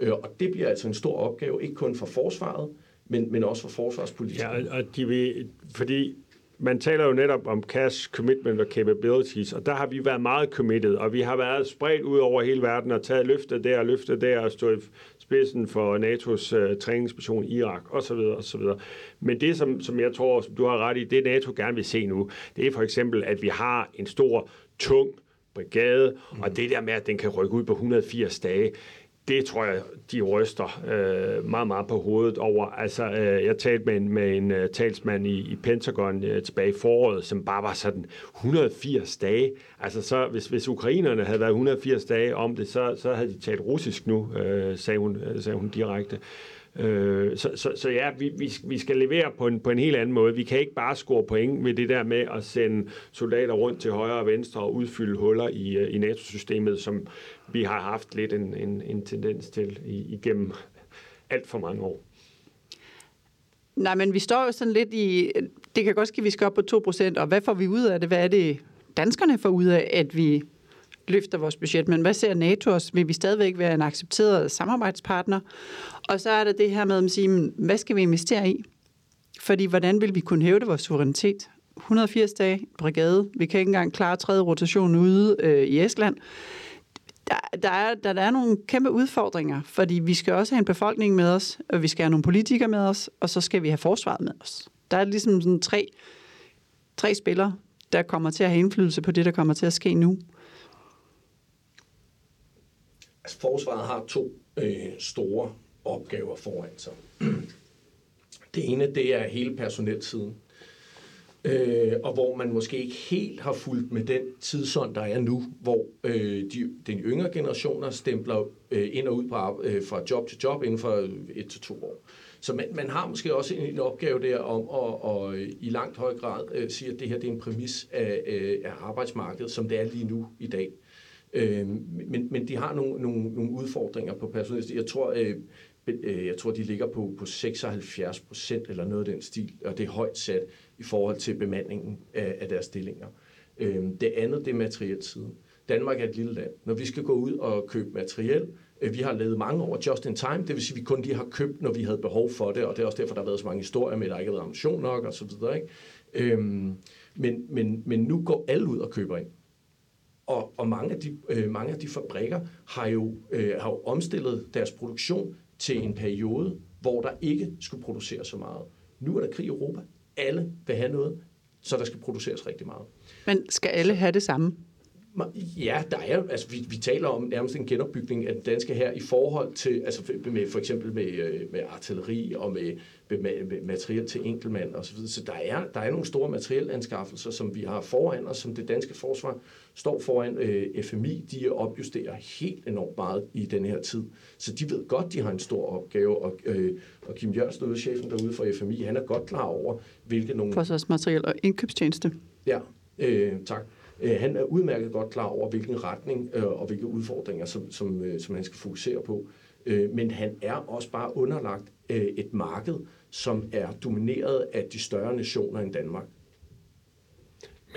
Øh, og det bliver altså en stor opgave, ikke kun for forsvaret, men, men også for forsvarspolitikken. Ja, og de vil, fordi man taler jo netop om cash, commitment og capabilities, og der har vi været meget committed, og vi har været spredt ud over hele verden og taget løftet der og løftet der og stået i spidsen for NATO's øh, uh, træningsmission i Irak osv. osv. Men det, som, som jeg tror, som du har ret i, det NATO gerne vil se nu, det er for eksempel, at vi har en stor, tung brigade, mm. og det der med, at den kan rykke ud på 180 dage, det tror jeg, de ryster øh, meget, meget på hovedet over. Altså, øh, jeg talte med en, med en uh, talsmand i, i Pentagon uh, tilbage i foråret, som bare var sådan 180 dage. Altså, så, hvis, hvis ukrainerne havde været 180 dage om det, så, så havde de talt russisk nu, øh, sagde, hun, sagde hun direkte. Øh, Øh, så, så, så ja, vi, vi, vi skal levere på en, på en helt anden måde. Vi kan ikke bare score point med det der med at sende soldater rundt til højre og venstre og udfylde huller i, øh, i NATO-systemet, som vi har haft lidt en, en, en tendens til igennem alt for mange år. Nej, men vi står jo sådan lidt i... Det kan godt ske, at vi skal op på 2%, og hvad får vi ud af det? Hvad er det, danskerne får ud af, at vi løfter vores budget, men hvad ser NATO os? Vil vi stadigvæk være en accepteret samarbejdspartner? Og så er der det her med at sige, hvad skal vi investere i? Fordi hvordan vil vi kunne hæve det vores suverænitet? 180 dage brigade. Vi kan ikke engang klare tredje rotation ude øh, i Estland. Der, der, er, der, der er nogle kæmpe udfordringer, fordi vi skal også have en befolkning med os, og vi skal have nogle politikere med os, og så skal vi have forsvaret med os. Der er ligesom sådan tre, tre spillere, der kommer til at have indflydelse på det, der kommer til at ske nu. Altså, forsvaret har to øh, store opgaver foran sig. Det ene, det er hele personelsiden. Øh, og hvor man måske ikke helt har fulgt med den tidsånd, der er nu, hvor øh, de, den yngre generationer stempler øh, ind og ud på, øh, fra job til job inden for et til to år. Så man, man har måske også en, en opgave der om at og, øh, i langt høj grad øh, sige, at det her det er en præmis af, øh, af arbejdsmarkedet, som det er lige nu i dag. Øh, Øh, men, men de har nogle, nogle, nogle udfordringer på personalet. Jeg tror, øh, øh, jeg tror, de ligger på, på 76 procent eller noget af den stil, og det er højt sat i forhold til bemandingen af, af deres stillinger. Øh, det andet, det er materielt siden. Danmark er et lille land. Når vi skal gå ud og købe materiel, Øh, vi har lavet mange år just in time, det vil sige, at vi kun lige har købt, når vi havde behov for det, og det er også derfor, der har været så mange historier med, at der ikke har været ammunition nok og så videre. Ikke? Øhm, men, men, men nu går alle ud og køber ind. Og, og mange, af de, øh, mange af de fabrikker har jo, øh, har jo omstillet deres produktion til en periode, hvor der ikke skulle produceres så meget. Nu er der krig i Europa. Alle vil have noget, så der skal produceres rigtig meget. Men skal alle have det samme? Ja, der er, altså vi, vi taler om nærmest en genopbygning af den danske her i forhold til, altså med, for eksempel med, øh, med artilleri og med, med, med materiel til enkeltmand og så videre. Så der er, der er nogle store materielanskaffelser, som vi har foran os, som det danske forsvar står foran. Øh, FMI, de opjusterer helt enormt meget i den her tid. Så de ved godt, de har en stor opgave, og, øh, og Kim Jørgensen, chefen derude for FMI, han er godt klar over, hvilke nogle... Forsvarsmateriel og indkøbstjeneste. Ja, øh, tak. Øh, han er udmærket godt klar over, hvilken retning øh, og hvilke udfordringer, som, som, øh, som han skal fokusere på. Øh, men han er også bare underlagt øh, et marked, som er domineret af de større nationer end Danmark.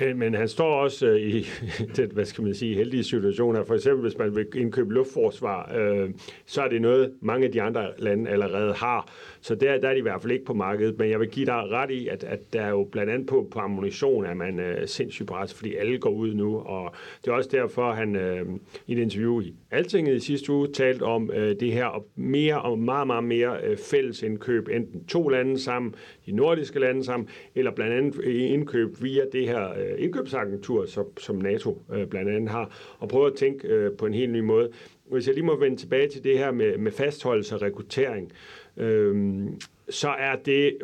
Men, men han står også øh, i den, hvad skal man sige, heldige situationer. For eksempel, hvis man vil indkøbe luftforsvar, øh, så er det noget, mange af de andre lande allerede har. Så der, der er de i hvert fald ikke på markedet. Men jeg vil give dig ret i, at, at der er jo blandt andet på, på ammunition, at man øh, sindssygt presset, fordi alle går ud nu. Og det er også derfor, han øh, i et interview i Altinget i sidste uge talt om øh, det her og mere og meget, meget mere øh, fælles indkøb, enten to lande sammen, de nordiske lande sammen, eller blandt andet øh, indkøb via det her øh, indkøbsagentur, som, som NATO øh, blandt andet har, og prøve at tænke øh, på en helt ny måde. Hvis jeg lige må vende tilbage til det her med, med fastholdelse og rekruttering, øh, så er det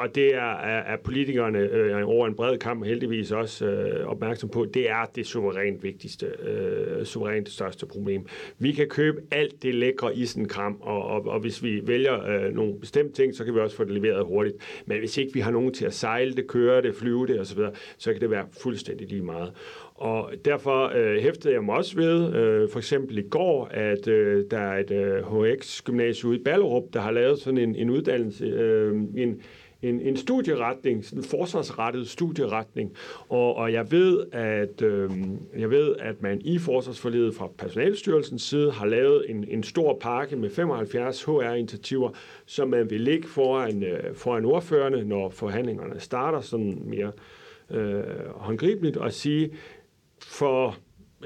og det er, er, er politikerne øh, over en bred kamp heldigvis også øh, opmærksom på, det er det suverænt vigtigste, øh, suverænt største problem. Vi kan købe alt det lækre isenkram, og, og, og hvis vi vælger øh, nogle bestemte ting, så kan vi også få det leveret hurtigt. Men hvis ikke vi har nogen til at sejle det, køre det, flyve det osv., så kan det være fuldstændig lige meget. Og derfor øh, hæftede jeg mig også ved, øh, for eksempel i går, at øh, der er et øh, HX-gymnasie ude i Ballerup, der har lavet sådan en, en uddannelse, øh, en en, en studieretning, sådan en forsvarsrettet studieretning. Og, og jeg ved, at øh, jeg ved, at man i forsvarsforledet fra Personalstyrelsens side har lavet en, en stor pakke med 75 HR-initiativer, som man vil lægge foran, øh, foran ordførende, når forhandlingerne starter sådan mere øh, håndgribeligt, og sige, for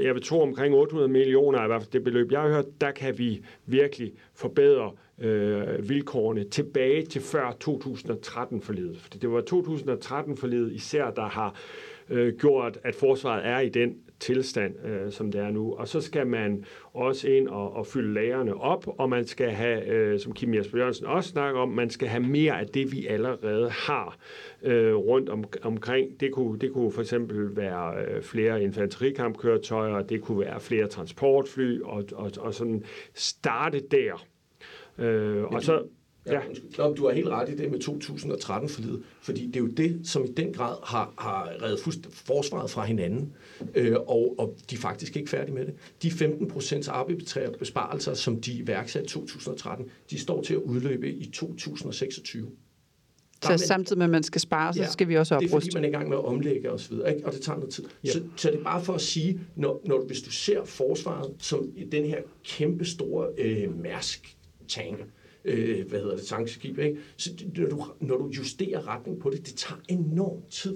jeg vil tro omkring 800 millioner, i hvert fald det beløb, jeg har hørt, der kan vi virkelig forbedre øh, vilkårene tilbage til før 2013-forledet. Det var 2013-forledet især, der har øh, gjort, at forsvaret er i den tilstand, øh, som det er nu. Og så skal man også ind og, og fylde lagerne op, og man skal have, øh, som Kim Jesper Jørgensen også snakker om, man skal have mere af det, vi allerede har øh, rundt om, omkring. Det kunne, det kunne for eksempel være øh, flere infanterikampkøretøjer, det kunne være flere transportfly, og, og, og sådan starte der Øh, og så... Ja. Nå, du har helt ret i det med 2013 forlidet, fordi det er jo det, som i den grad har, har reddet forsvaret fra hinanden, øh, og, og de er faktisk ikke færdige med det. De 15 procents arbitrære besparelser, som de iværksatte i 2013, de står til at udløbe i 2026. Så man, samtidig med, at man skal spare, så ja, skal vi også opruste. det er fordi, man er i gang med at omlægge og så videre, ikke? og det tager noget tid. Ja. Så, så det er bare for at sige, når, når, hvis du ser forsvaret som den her kæmpe store øh, mærsk tank, øh, hvad hedder det, tankskib, ikke? Så når du, når du justerer retning på det, det tager enorm tid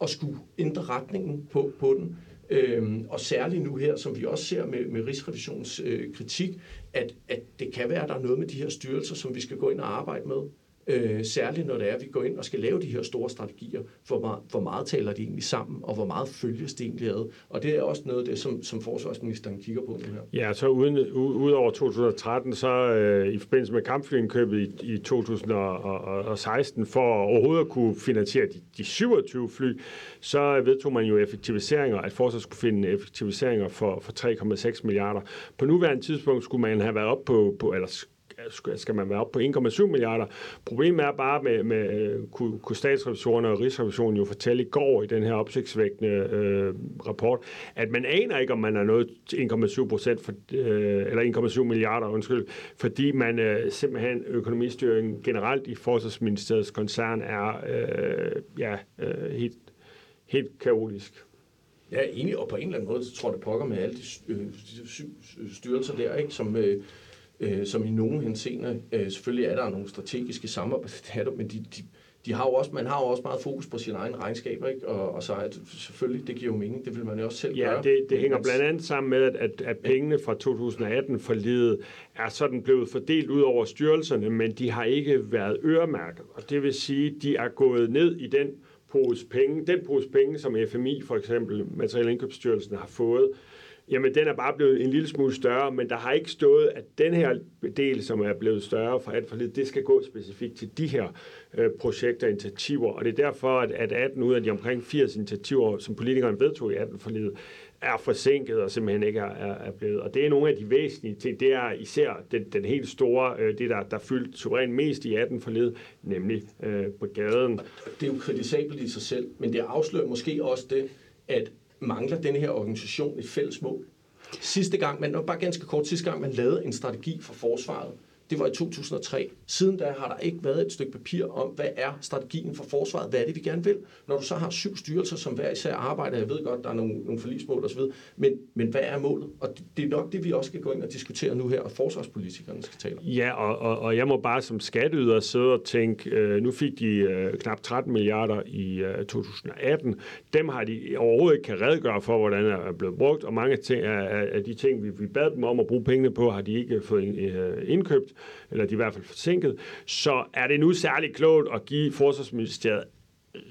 at skulle ændre retningen på, på den. Øhm, og særligt nu her, som vi også ser med, med Rigsrevisionens øh, kritik, at, at det kan være, at der er noget med de her styrelser, som vi skal gå ind og arbejde med. Øh, særligt når det er, at vi går ind og skal lave de her store strategier. Hvor meget, hvor meget taler de egentlig sammen, og hvor meget følges det egentlig ad? Og det er også noget af det, som, som forsvarsministeren kigger på nu her. Ja, så uden, ud over 2013, så øh, i forbindelse med kampflyindkøbet i, i 2016, for overhovedet at kunne finansiere de, de 27 fly, så vedtog man jo effektiviseringer, at forsvaret skulle finde effektiviseringer for, for 3,6 milliarder. På nuværende tidspunkt skulle man have været op på, på eller skal man være op på 1,7 milliarder. Problemet er bare med, med øh, kunne, kunne statsrevisorerne og Rigsrevisionen jo fortælle i går i den her opsigtsvækkende øh, rapport, at man aner ikke, om man er nået 1,7 procent, for, øh, eller 1,7 milliarder, undskyld, fordi man øh, simpelthen økonomistyringen generelt i Forsvarsministeriets koncern er øh, ja, øh, helt, helt kaotisk. Ja, enig, og på en eller anden måde, så tror jeg, det pokker med alle de, øh, de styrelser der, ikke, som, øh, øh, som i nogen henseende, øh, selvfølgelig er der nogle strategiske samarbejder, men de, de, de har jo også, man har jo også meget fokus på sin egen regnskaber, ikke? Og, og så det, selvfølgelig, det giver jo mening, det vil man jo også selv ja, gøre. det, det hænger blandt andet sammen med, at, at pengene fra 2018 for lidet er sådan blevet fordelt ud over styrelserne, men de har ikke været øremærket. Og det vil sige, de er gået ned i den pose penge, den pose penge, som FMI for eksempel, Materiel Indkøbsstyrelsen, har fået, jamen den er bare blevet en lille smule større, men der har ikke stået, at den her del, som er blevet større fra alt for lidt, det skal gå specifikt til de her øh, projekter og initiativer. Og det er derfor, at, at 18 ud af de omkring 80 initiativer, som politikerne vedtog i 18 forlidet, er forsinket og simpelthen ikke er, er, er blevet. Og det er nogle af de væsentlige ting. Det er især den, den helt store, øh, det der, der fyldt suverænt mest i 18 forled, nemlig øh, brigaden. Det er jo kritisabelt i sig selv, men det afslører måske også det, at mangler den her organisation et fælles mål. Sidste gang, men bare ganske kort, sidste gang man lavede en strategi for forsvaret, det var i 2003. Siden da har der ikke været et stykke papir om, hvad er strategien for forsvaret, hvad er det, vi gerne vil. Når du så har syv styrelser, som hver især arbejder, jeg ved godt, der er nogle, nogle forlismål osv., men, men hvad er målet? Og det, det er nok det, vi også skal gå ind og diskutere nu her, og forsvarspolitikerne skal tale om. Ja, og, og, og jeg må bare som skatteyder sidde og tænke, øh, nu fik de øh, knap 13 milliarder i øh, 2018. Dem har de overhovedet ikke kan redegøre for, hvordan er blevet brugt, og mange ting, af, af de ting, vi, vi bad dem om at bruge pengene på, har de ikke fået øh, indkøbt eller de er i hvert fald forsinket, så er det nu særligt klogt at give Forsvarsministeriet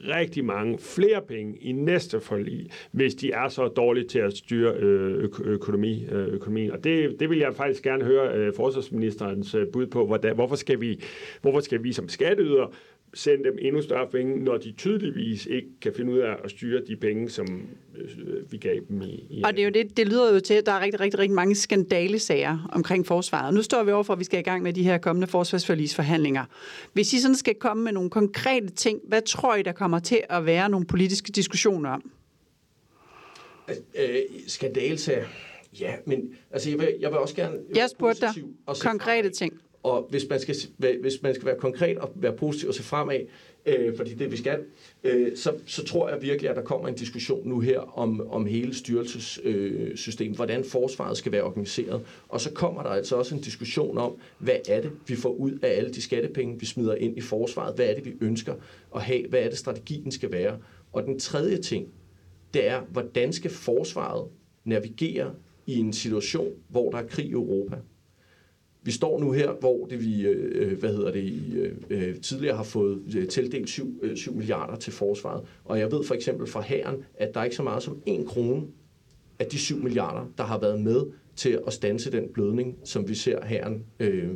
rigtig mange flere penge i næste forlig, hvis de er så dårlige til at styre øh, økonomi, øh, økonomien. Og det, det vil jeg faktisk gerne høre øh, forsvarsministerens bud på. Hvordan, hvorfor, skal vi, hvorfor skal vi som skatteyder sende dem endnu større penge, når de tydeligvis ikke kan finde ud af at styre de penge, som øh, vi gav dem i, i Og det, er jo det, det lyder jo til, at der er rigtig, rigtig, rigtig mange skandalesager omkring forsvaret. Nu står vi over for, at vi skal i gang med de her kommende forsvarsforlisforhandlinger. Hvis I sådan skal komme med nogle konkrete ting, hvad tror I, der kommer til at være nogle politiske diskussioner om? Øh, skandalesager? Ja, men altså, jeg, vil, jeg vil også gerne... Jeg spurgte dig konkrete ting. Og hvis man skal, hvis man skal være konkret og være positiv og se fremad, øh, fordi det vi skal, øh, så, så tror jeg virkelig, at der kommer en diskussion nu her om, om hele styrelsessystemet, øh, hvordan forsvaret skal være organiseret. Og så kommer der altså også en diskussion om, hvad er det, vi får ud af alle de skattepenge, vi smider ind i forsvaret? Hvad er det, vi ønsker at have? Hvad er det, strategien skal være? Og den tredje ting, det er, hvordan skal forsvaret navigere i en situation, hvor der er krig i Europa? Vi står nu her, hvor det vi øh, hvad hedder det, øh, tidligere har fået øh, tildelt 7, øh, 7 milliarder til forsvaret. Og jeg ved for eksempel fra hæren, at der er ikke så meget som en krone af de 7 milliarder, der har været med til at stanse den blødning, som vi ser herren, øh,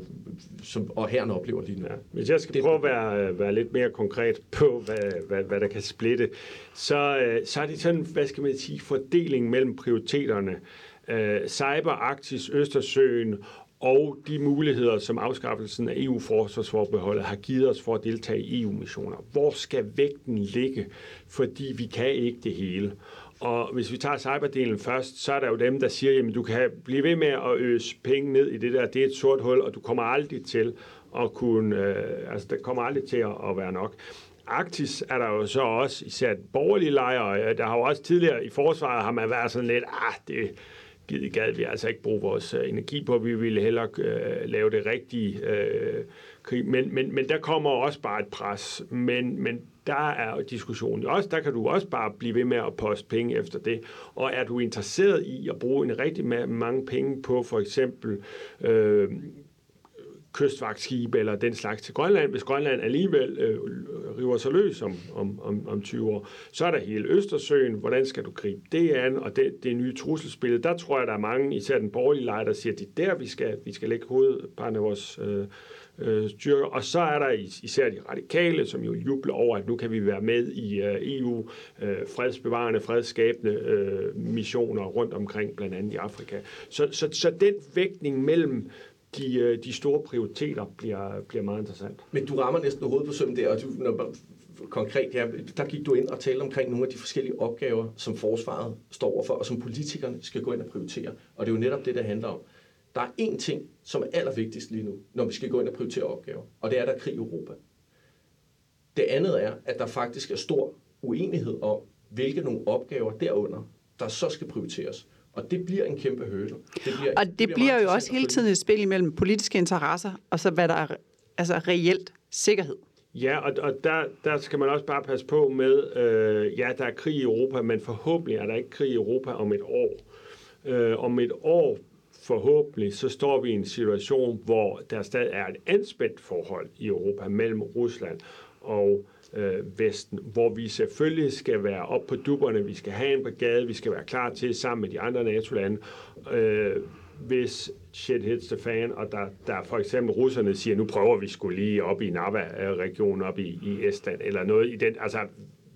som, og herren oplever lige nu. Ja. Hvis jeg skal det, prøve at være, være lidt mere konkret på, hvad, hvad, hvad der kan splitte, så, øh, så er det sådan, hvad skal man sige, fordeling mellem prioriteterne. Øh, cyber, Arktis, Østersøen og de muligheder, som afskaffelsen af EU-forsvarsforbeholdet har givet os for at deltage i EU-missioner. Hvor skal vægten ligge? Fordi vi kan ikke det hele. Og hvis vi tager cyberdelen først, så er der jo dem, der siger, jamen du kan blive ved med at øse penge ned i det der. Det er et sort hul, og du kommer aldrig til at kunne, øh, altså der kommer aldrig til at, at være nok. Arktis er der jo så også især borgerlige lejre, øh, der har jo også tidligere i forsvaret, har man været sådan lidt, ah, det, givet gad vi altså ikke bruge vores øh, energi på. Vi ville hellere øh, lave det rigtige øh, krig. Men, men, men der kommer også bare et pres. Men, men der er diskussionen også. Der kan du også bare blive ved med at poste penge efter det. Og er du interesseret i at bruge en rigtig mange penge på for eksempel øh, kystvagtskib eller den slags til Grønland. Hvis Grønland alligevel øh, river sig løs om, om, om, om 20 år, så er der hele Østersøen. Hvordan skal du gribe det an? Og det, det nye trusselsbillede, der tror jeg, der er mange, især den borgerlige lejr, der siger, at det er der, vi skal, vi skal lægge hovedparten af vores øh, øh, styrker. Og så er der især de radikale, som jo jubler over, at nu kan vi være med i øh, EU, øh, fredsbevarende, fredsskabende øh, missioner rundt omkring, blandt andet i Afrika. Så, så, så den vægtning mellem de, øh, de store prioriteter bliver, bliver meget interessant. Men du rammer næsten hovedet på sømmen der, og du, når, konkret, ja, der gik du ind og talte omkring nogle af de forskellige opgaver, som forsvaret står overfor, og som politikerne skal gå ind og prioritere. Og det er jo netop det, der handler om. Der er én ting, som er allervigtigst lige nu, når vi skal gå ind og prioritere opgaver, og det er, at der er krig i Europa. Det andet er, at der faktisk er stor uenighed om, hvilke nogle opgaver derunder, der så skal prioriteres. Og det bliver en kæmpe hurdle. Det bliver, og det, det bliver, bliver jo også hele tiden et spil imellem politiske interesser, og så hvad der er altså reelt sikkerhed. Ja, og, og der, der skal man også bare passe på med, øh, ja, der er krig i Europa, men forhåbentlig er der ikke krig i Europa om et år. Øh, om et år forhåbentlig, så står vi i en situation, hvor der stadig er et anspændt forhold i Europa mellem Rusland og øh, Vesten, hvor vi selvfølgelig skal være op på dupperne, vi skal have en brigade, vi skal være klar til sammen med de andre NATO-lande, øh, hvis shit hits the fan, og der, der for eksempel russerne siger, nu prøver vi skulle lige op i Nava-regionen, op i, i Estland, eller noget i den, altså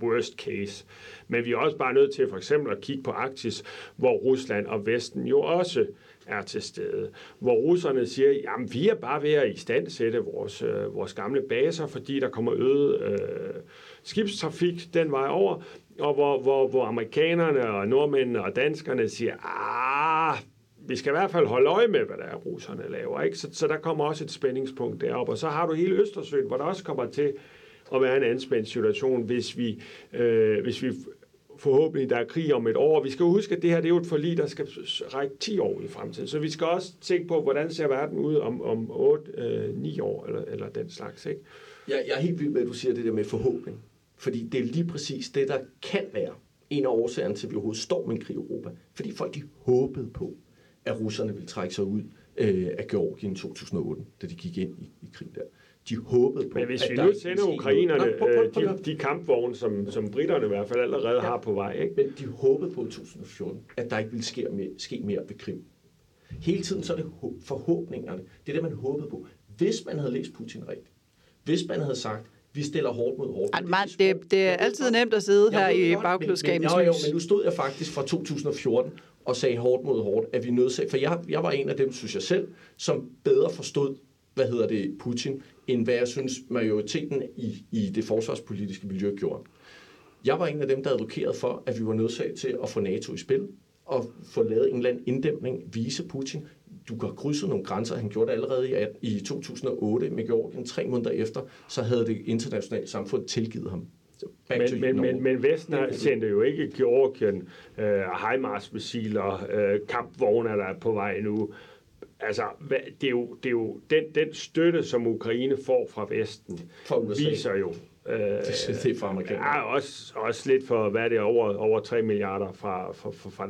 worst case. Men vi er også bare nødt til for eksempel at kigge på Arktis, hvor Rusland og Vesten jo også er til stede. Hvor russerne siger, jamen vi er bare ved at i stand sætte vores, øh, vores gamle baser, fordi der kommer øget øh, skibstrafik den vej over, og hvor, hvor, hvor amerikanerne og nordmændene og danskerne siger, ah, vi skal i hvert fald holde øje med, hvad der er, russerne laver. Ikke? Så, så der kommer også et spændingspunkt deroppe. Og så har du hele Østersøen, hvor der også kommer til at være en anspændt situation, hvis vi, øh, hvis vi forhåbentlig, der er krig om et år. Vi skal huske, at det her det er jo et forlig, der skal række 10 år i fremtiden. Så vi skal også tænke på, hvordan ser verden ud om, om 8-9 øh, år, eller, eller den slags. Ikke? Jeg, jeg er helt vild med, at du siger det der med forhåbning. Fordi det er lige præcis det, der kan være en af årsagerne til, at vi overhovedet står med en krig i Europa. Fordi folk de håbede på, at russerne ville trække sig ud øh, af Georgien i 2008, da de gik ind i, i krig der. De håbede på, Men hvis vi nu sender ukrainerne øh, de, de kampvogne, som, som britterne i hvert fald allerede ja. har på vej. Ikke? Men de håbede på i 2014, at der ikke ville ske mere, ske mere ved Krim. Hele tiden så er det forhåbningerne. Det er det, man håbede på. Hvis man havde læst Putin rigtigt, hvis man havde sagt, vi stiller hårdt mod hårdt. Altså, man, det, det er altid nemt at sidde her i bagklodskabens men, jo, jo, men nu stod jeg faktisk fra 2014 og sagde hårdt mod hårdt, at vi nødt for jeg, jeg var en af dem, synes jeg selv, som bedre forstod, hvad hedder det, Putin, end hvad jeg synes majoriteten i, i det forsvarspolitiske miljø gjorde. Jeg var en af dem, der advokerede for, at vi var nødsaget til at få NATO i spil, og få lavet en eller anden inddæmning, vise Putin, du kan krydse nogle grænser. Han gjorde det allerede i, i 2008 med Georgien. Tre måneder efter, så havde det internationale samfund tilgivet ham. Men, men, men, men Vesten sendte jo ikke Georgien øh, HIMARS-missiler, øh, kampvogne, der er på vej nu. Altså, det er jo, det er jo den, den støtte, som Ukraine får fra Vesten, fra viser jo, Øh, det er for amerikanerne. Ja, også, også lidt for, hvad det er, over, over 3 milliarder fra, fra, fra, fra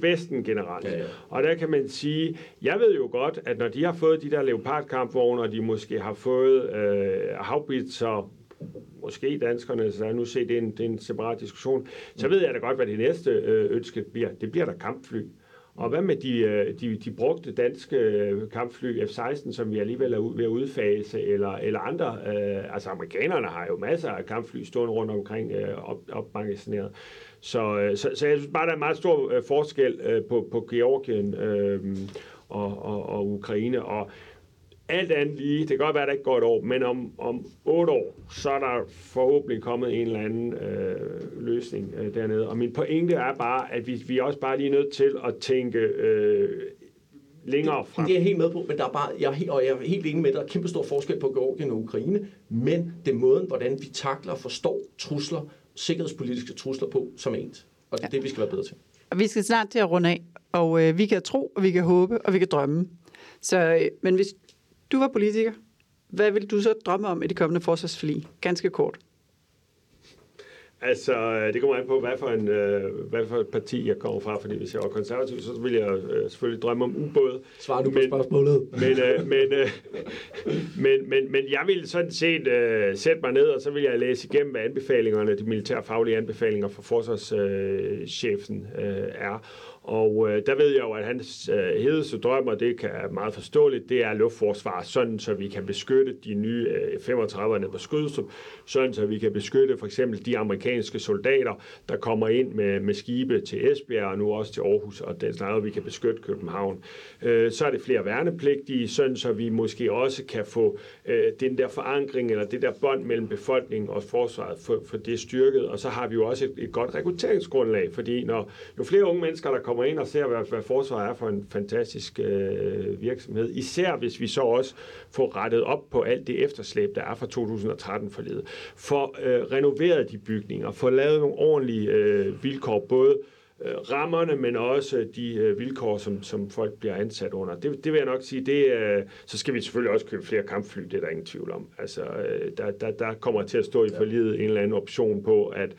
Vesten generelt. Ja, ja. Og der kan man sige, jeg ved jo godt, at når de har fået de der Leopard-kampvogne, og de måske har fået øh, havbitser, måske danskerne, så nu se, det er en, det er en separat diskussion, så ved jeg da godt, hvad det næste øh, ønske bliver. Det bliver der kampfly. Og hvad med de, øh, de, de brugte danske øh, kampfly F-16, som vi alligevel er ved at udfase, eller, eller andre? Øh, altså amerikanerne har jo masser af kampfly stående rundt omkring øh, op, opmagasineret. Så, øh, så, så jeg synes bare, der er en meget stor øh, forskel øh, på, på Georgien øh, og, og, og Ukraine. Og alt andet lige, det kan godt være, at der ikke går et år, men om, om otte år, så er der forhåbentlig kommet en eller anden øh, løsning øh, dernede. Og min pointe er bare, at vi, vi er også bare lige nødt til at tænke øh, længere frem. Det, det er jeg helt med på, men der er bare, jeg er helt, og jeg er helt enig med, at der er kæmpe stor forskel på Georgien og Ukraine, men det er måden, hvordan vi takler og forstår trusler, sikkerhedspolitiske trusler på, som ens. Og det er ja. det, vi skal være bedre til. Vi skal snart til at runde af, og øh, vi kan tro, og vi kan håbe, og vi kan drømme. Så, øh, men hvis du var politiker. Hvad vil du så drømme om i det kommende forsvarsforlig? Ganske kort. Altså, øh, det kommer an på, hvad for, en, øh, hvad for et parti jeg kommer fra, fordi hvis jeg var konservativ, så ville jeg øh, selvfølgelig drømme om ubåde. Svar du på men, spørgsmålet. Men, øh, men, øh, men, men, men jeg ville sådan set øh, sætte mig ned, og så vil jeg læse igennem, hvad anbefalingerne, de militærfaglige anbefalinger fra forsvarschefen øh, er. Og øh, der ved jeg jo, at hans øh, hedeste drøm, og det kan være meget forståeligt, det er luftforsvar, sådan så vi kan beskytte de nye øh, 35'erne på Skrydstrup, sådan så vi kan beskytte for eksempel de amerikanske soldater, der kommer ind med, med skibe til Esbjerg og nu også til Aarhus, og den slags, vi kan beskytte København. Øh, så er det flere værnepligtige, sådan så vi måske også kan få øh, den der forankring, eller det der bånd mellem befolkningen og forsvaret, for, for det styrket, og så har vi jo også et, et godt rekrutteringsgrundlag, fordi når jo flere unge mennesker, der kommer kommer ind og ser, hvad, hvad forsvaret er for en fantastisk øh, virksomhed. Især hvis vi så også får rettet op på alt det efterslæb, der er fra 2013 forledet. For øh, renoveret de bygninger, for lavet nogle ordentlige øh, vilkår, både øh, rammerne, men også de øh, vilkår, som, som folk bliver ansat under. Det, det vil jeg nok sige, det, øh, så skal vi selvfølgelig også købe flere kampfly, det er der ingen tvivl om. Altså, der, der, der kommer til at stå i forlidet en eller anden option på, at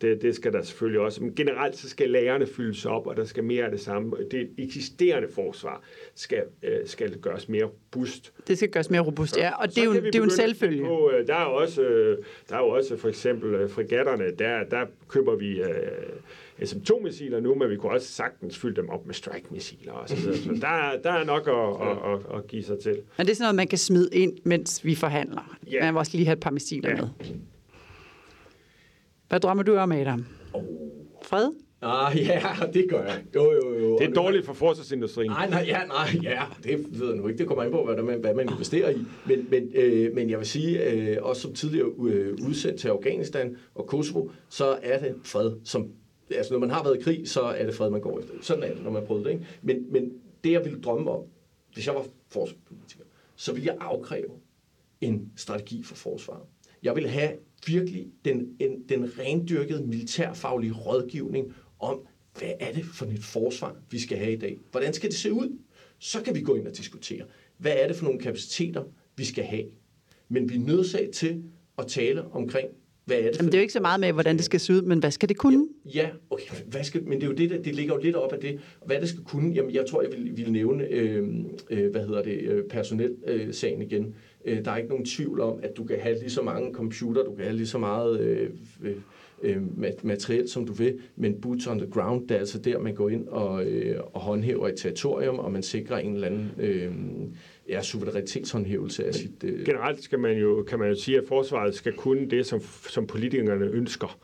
det, det skal der selvfølgelig også. Men generelt så skal lagerne fyldes op, og der skal mere af det samme. Det eksisterende forsvar skal, øh, skal gøres mere robust. Det skal gøres mere robust, ja. Og det er, jo, det er jo en selvfølge. På, øh, der, er også, øh, der er jo også for eksempel fregatterne, der, der køber vi øh, SM-2-missiler nu, men vi kunne også sagtens fylde dem op med strike-missiler og så videre. Så der, der er nok at, at, at, at give sig til. Men det er sådan noget, man kan smide ind, mens vi forhandler. Ja. Man vil også lige have et par missiler ja. med. Hvad drømmer du om, Adam? Oh. Fred? Ah, ja, det gør jeg. Jo, jo, jo. Det er dårligt for forsvarsindustrien. Nej, nej, ja, nej, ja, det ved jeg nu ikke. Det kommer ind på, hvad, man, hvad man investerer i. Men, men, øh, men jeg vil sige, øh, også som tidligere øh, udsendt til Afghanistan og Kosovo, så er det fred, som... Altså, når man har været i krig, så er det fred, man går efter. Sådan er det, når man prøver det, ikke? Men, men det, jeg ville drømme om, hvis jeg var forsvarspolitiker, så ville jeg afkræve en strategi for forsvaret. Jeg vil have virkelig den, en, den rendyrkede militærfaglige rådgivning om, hvad er det for et forsvar, vi skal have i dag? Hvordan skal det se ud? Så kan vi gå ind og diskutere, hvad er det for nogle kapaciteter, vi skal have? Men vi er nødsaget til at tale omkring, hvad er det for Jamen, det er jo ikke så meget med, hvordan det skal se ud, men hvad skal det kunne? Ja, okay, hvad skal, men det er jo det, der, det ligger jo lidt op af det. Hvad det skal kunne, jamen jeg tror, jeg vil, vil nævne, øh, øh, hvad hedder det, øh, personelsagen øh, igen. Øh, der er ikke nogen tvivl om, at du kan have lige så mange computer, du kan have lige så meget øh, øh, materiel, som du vil, men boots on the ground, det er altså der, man går ind og, øh, og håndhæver et territorium, og man sikrer en eller anden øh, ja, suverænitetshåndhævelse af sit... Øh... Generelt skal man jo, kan man jo sige, at forsvaret skal kunne det, som, som politikerne ønsker,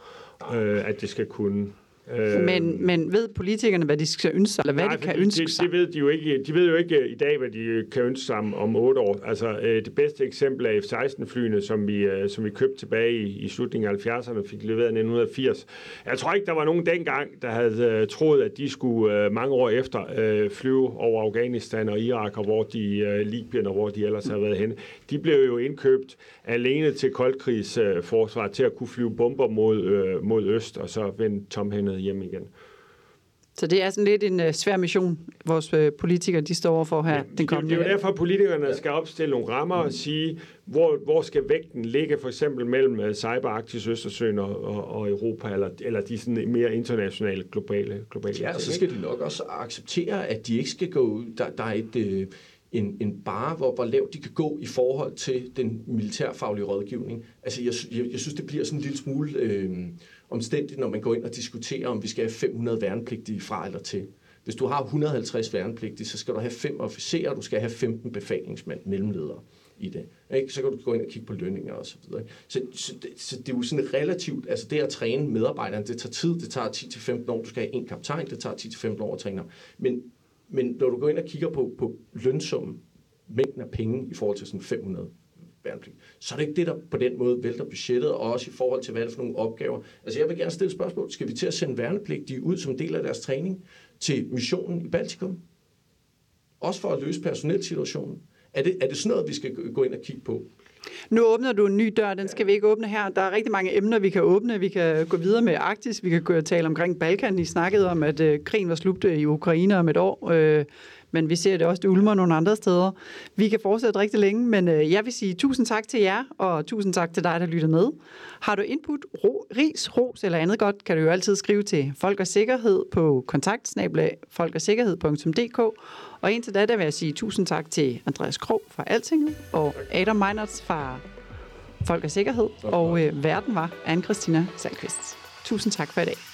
øh, at det skal kunne. Øh, men, men ved politikerne, hvad de skal ønske sig, eller hvad nej, de kan ønske sig? Det ved de jo ikke. De ved jo ikke i dag, hvad de kan ønske sig om, om otte år. Altså, øh, det bedste eksempel er F-16-flyene, som vi, øh, som vi købte tilbage i, i slutningen af 70'erne, fik leveret i 1980. Jeg tror ikke, der var nogen dengang, der havde troet, at de skulle mange år efter flyve over Afghanistan og Irak, og hvor de Libyen og hvor de ellers har været henne. De blev jo indkøbt alene til koldkrigsforsvar, til at kunne flyve bomber mod, mod øst, og så vende tomhændet hjem igen. Så det er sådan lidt en uh, svær mission, vores uh, politikere de står overfor her ja, den kommende. Det er jo derfor, at politikerne skal opstille nogle rammer og sige, hvor, hvor skal vægten ligge for eksempel mellem uh, Cyber, Arktis, Østersøen og, og, og Europa, eller, eller de sådan mere internationale, globale, globale Ja, og så skal de nok også acceptere, at de ikke skal gå der, der er et... Uh, en, en bare, hvor, hvor lavt de kan gå i forhold til den militærfaglige rådgivning. Altså, jeg, jeg, jeg synes, det bliver sådan en lille smule øh, omstændigt, når man går ind og diskuterer, om vi skal have 500 værnepligtige fra eller til. Hvis du har 150 værnepligtige, så skal du have fem officerer, og du skal have 15 befalingsmænd, mellemledere i det. Ikke? Så kan du gå ind og kigge på lønninger og så videre. Så, så, det, så det er jo sådan relativt, altså det at træne medarbejderne, det tager tid, det tager 10-15 år, du skal have en kaptajn, det tager 10-15 år at træne Men, men når du går ind og kigger på, på lønsummen, mængden af penge i forhold til sådan 500 værnepligt. Så er det ikke det, der på den måde vælter budgettet, og også i forhold til, hvad er for nogle opgaver. Altså jeg vil gerne stille spørgsmål. Skal vi til at sende værnepligtige ud som del af deres træning til missionen i Baltikum? Også for at løse personelsituationen. Er det, er det sådan noget, vi skal gå ind og kigge på? Nu åbner du en ny dør, den skal vi ikke åbne her. Der er rigtig mange emner, vi kan åbne. Vi kan gå videre med Arktis, vi kan gå og tale omkring Balkan. I snakkede om, at øh, krigen var slut øh, i Ukraine om et år. Øh, men vi ser det også, det ulmer nogle andre steder. Vi kan fortsætte rigtig længe, men øh, jeg vil sige tusind tak til jer, og tusind tak til dig, der lytter med. Har du input, ro, ris, ros eller andet godt, kan du jo altid skrive til Folk og Sikkerhed på kontaktsnablag folkogsikkerhed.dk. Og indtil da, der vil jeg sige tusind tak til Andreas Krog fra Altinget, og Adam Meinerts fra Folk og Sikkerhed, og øh, verden var Anne-Christina Salkvist. Tusind tak for i dag.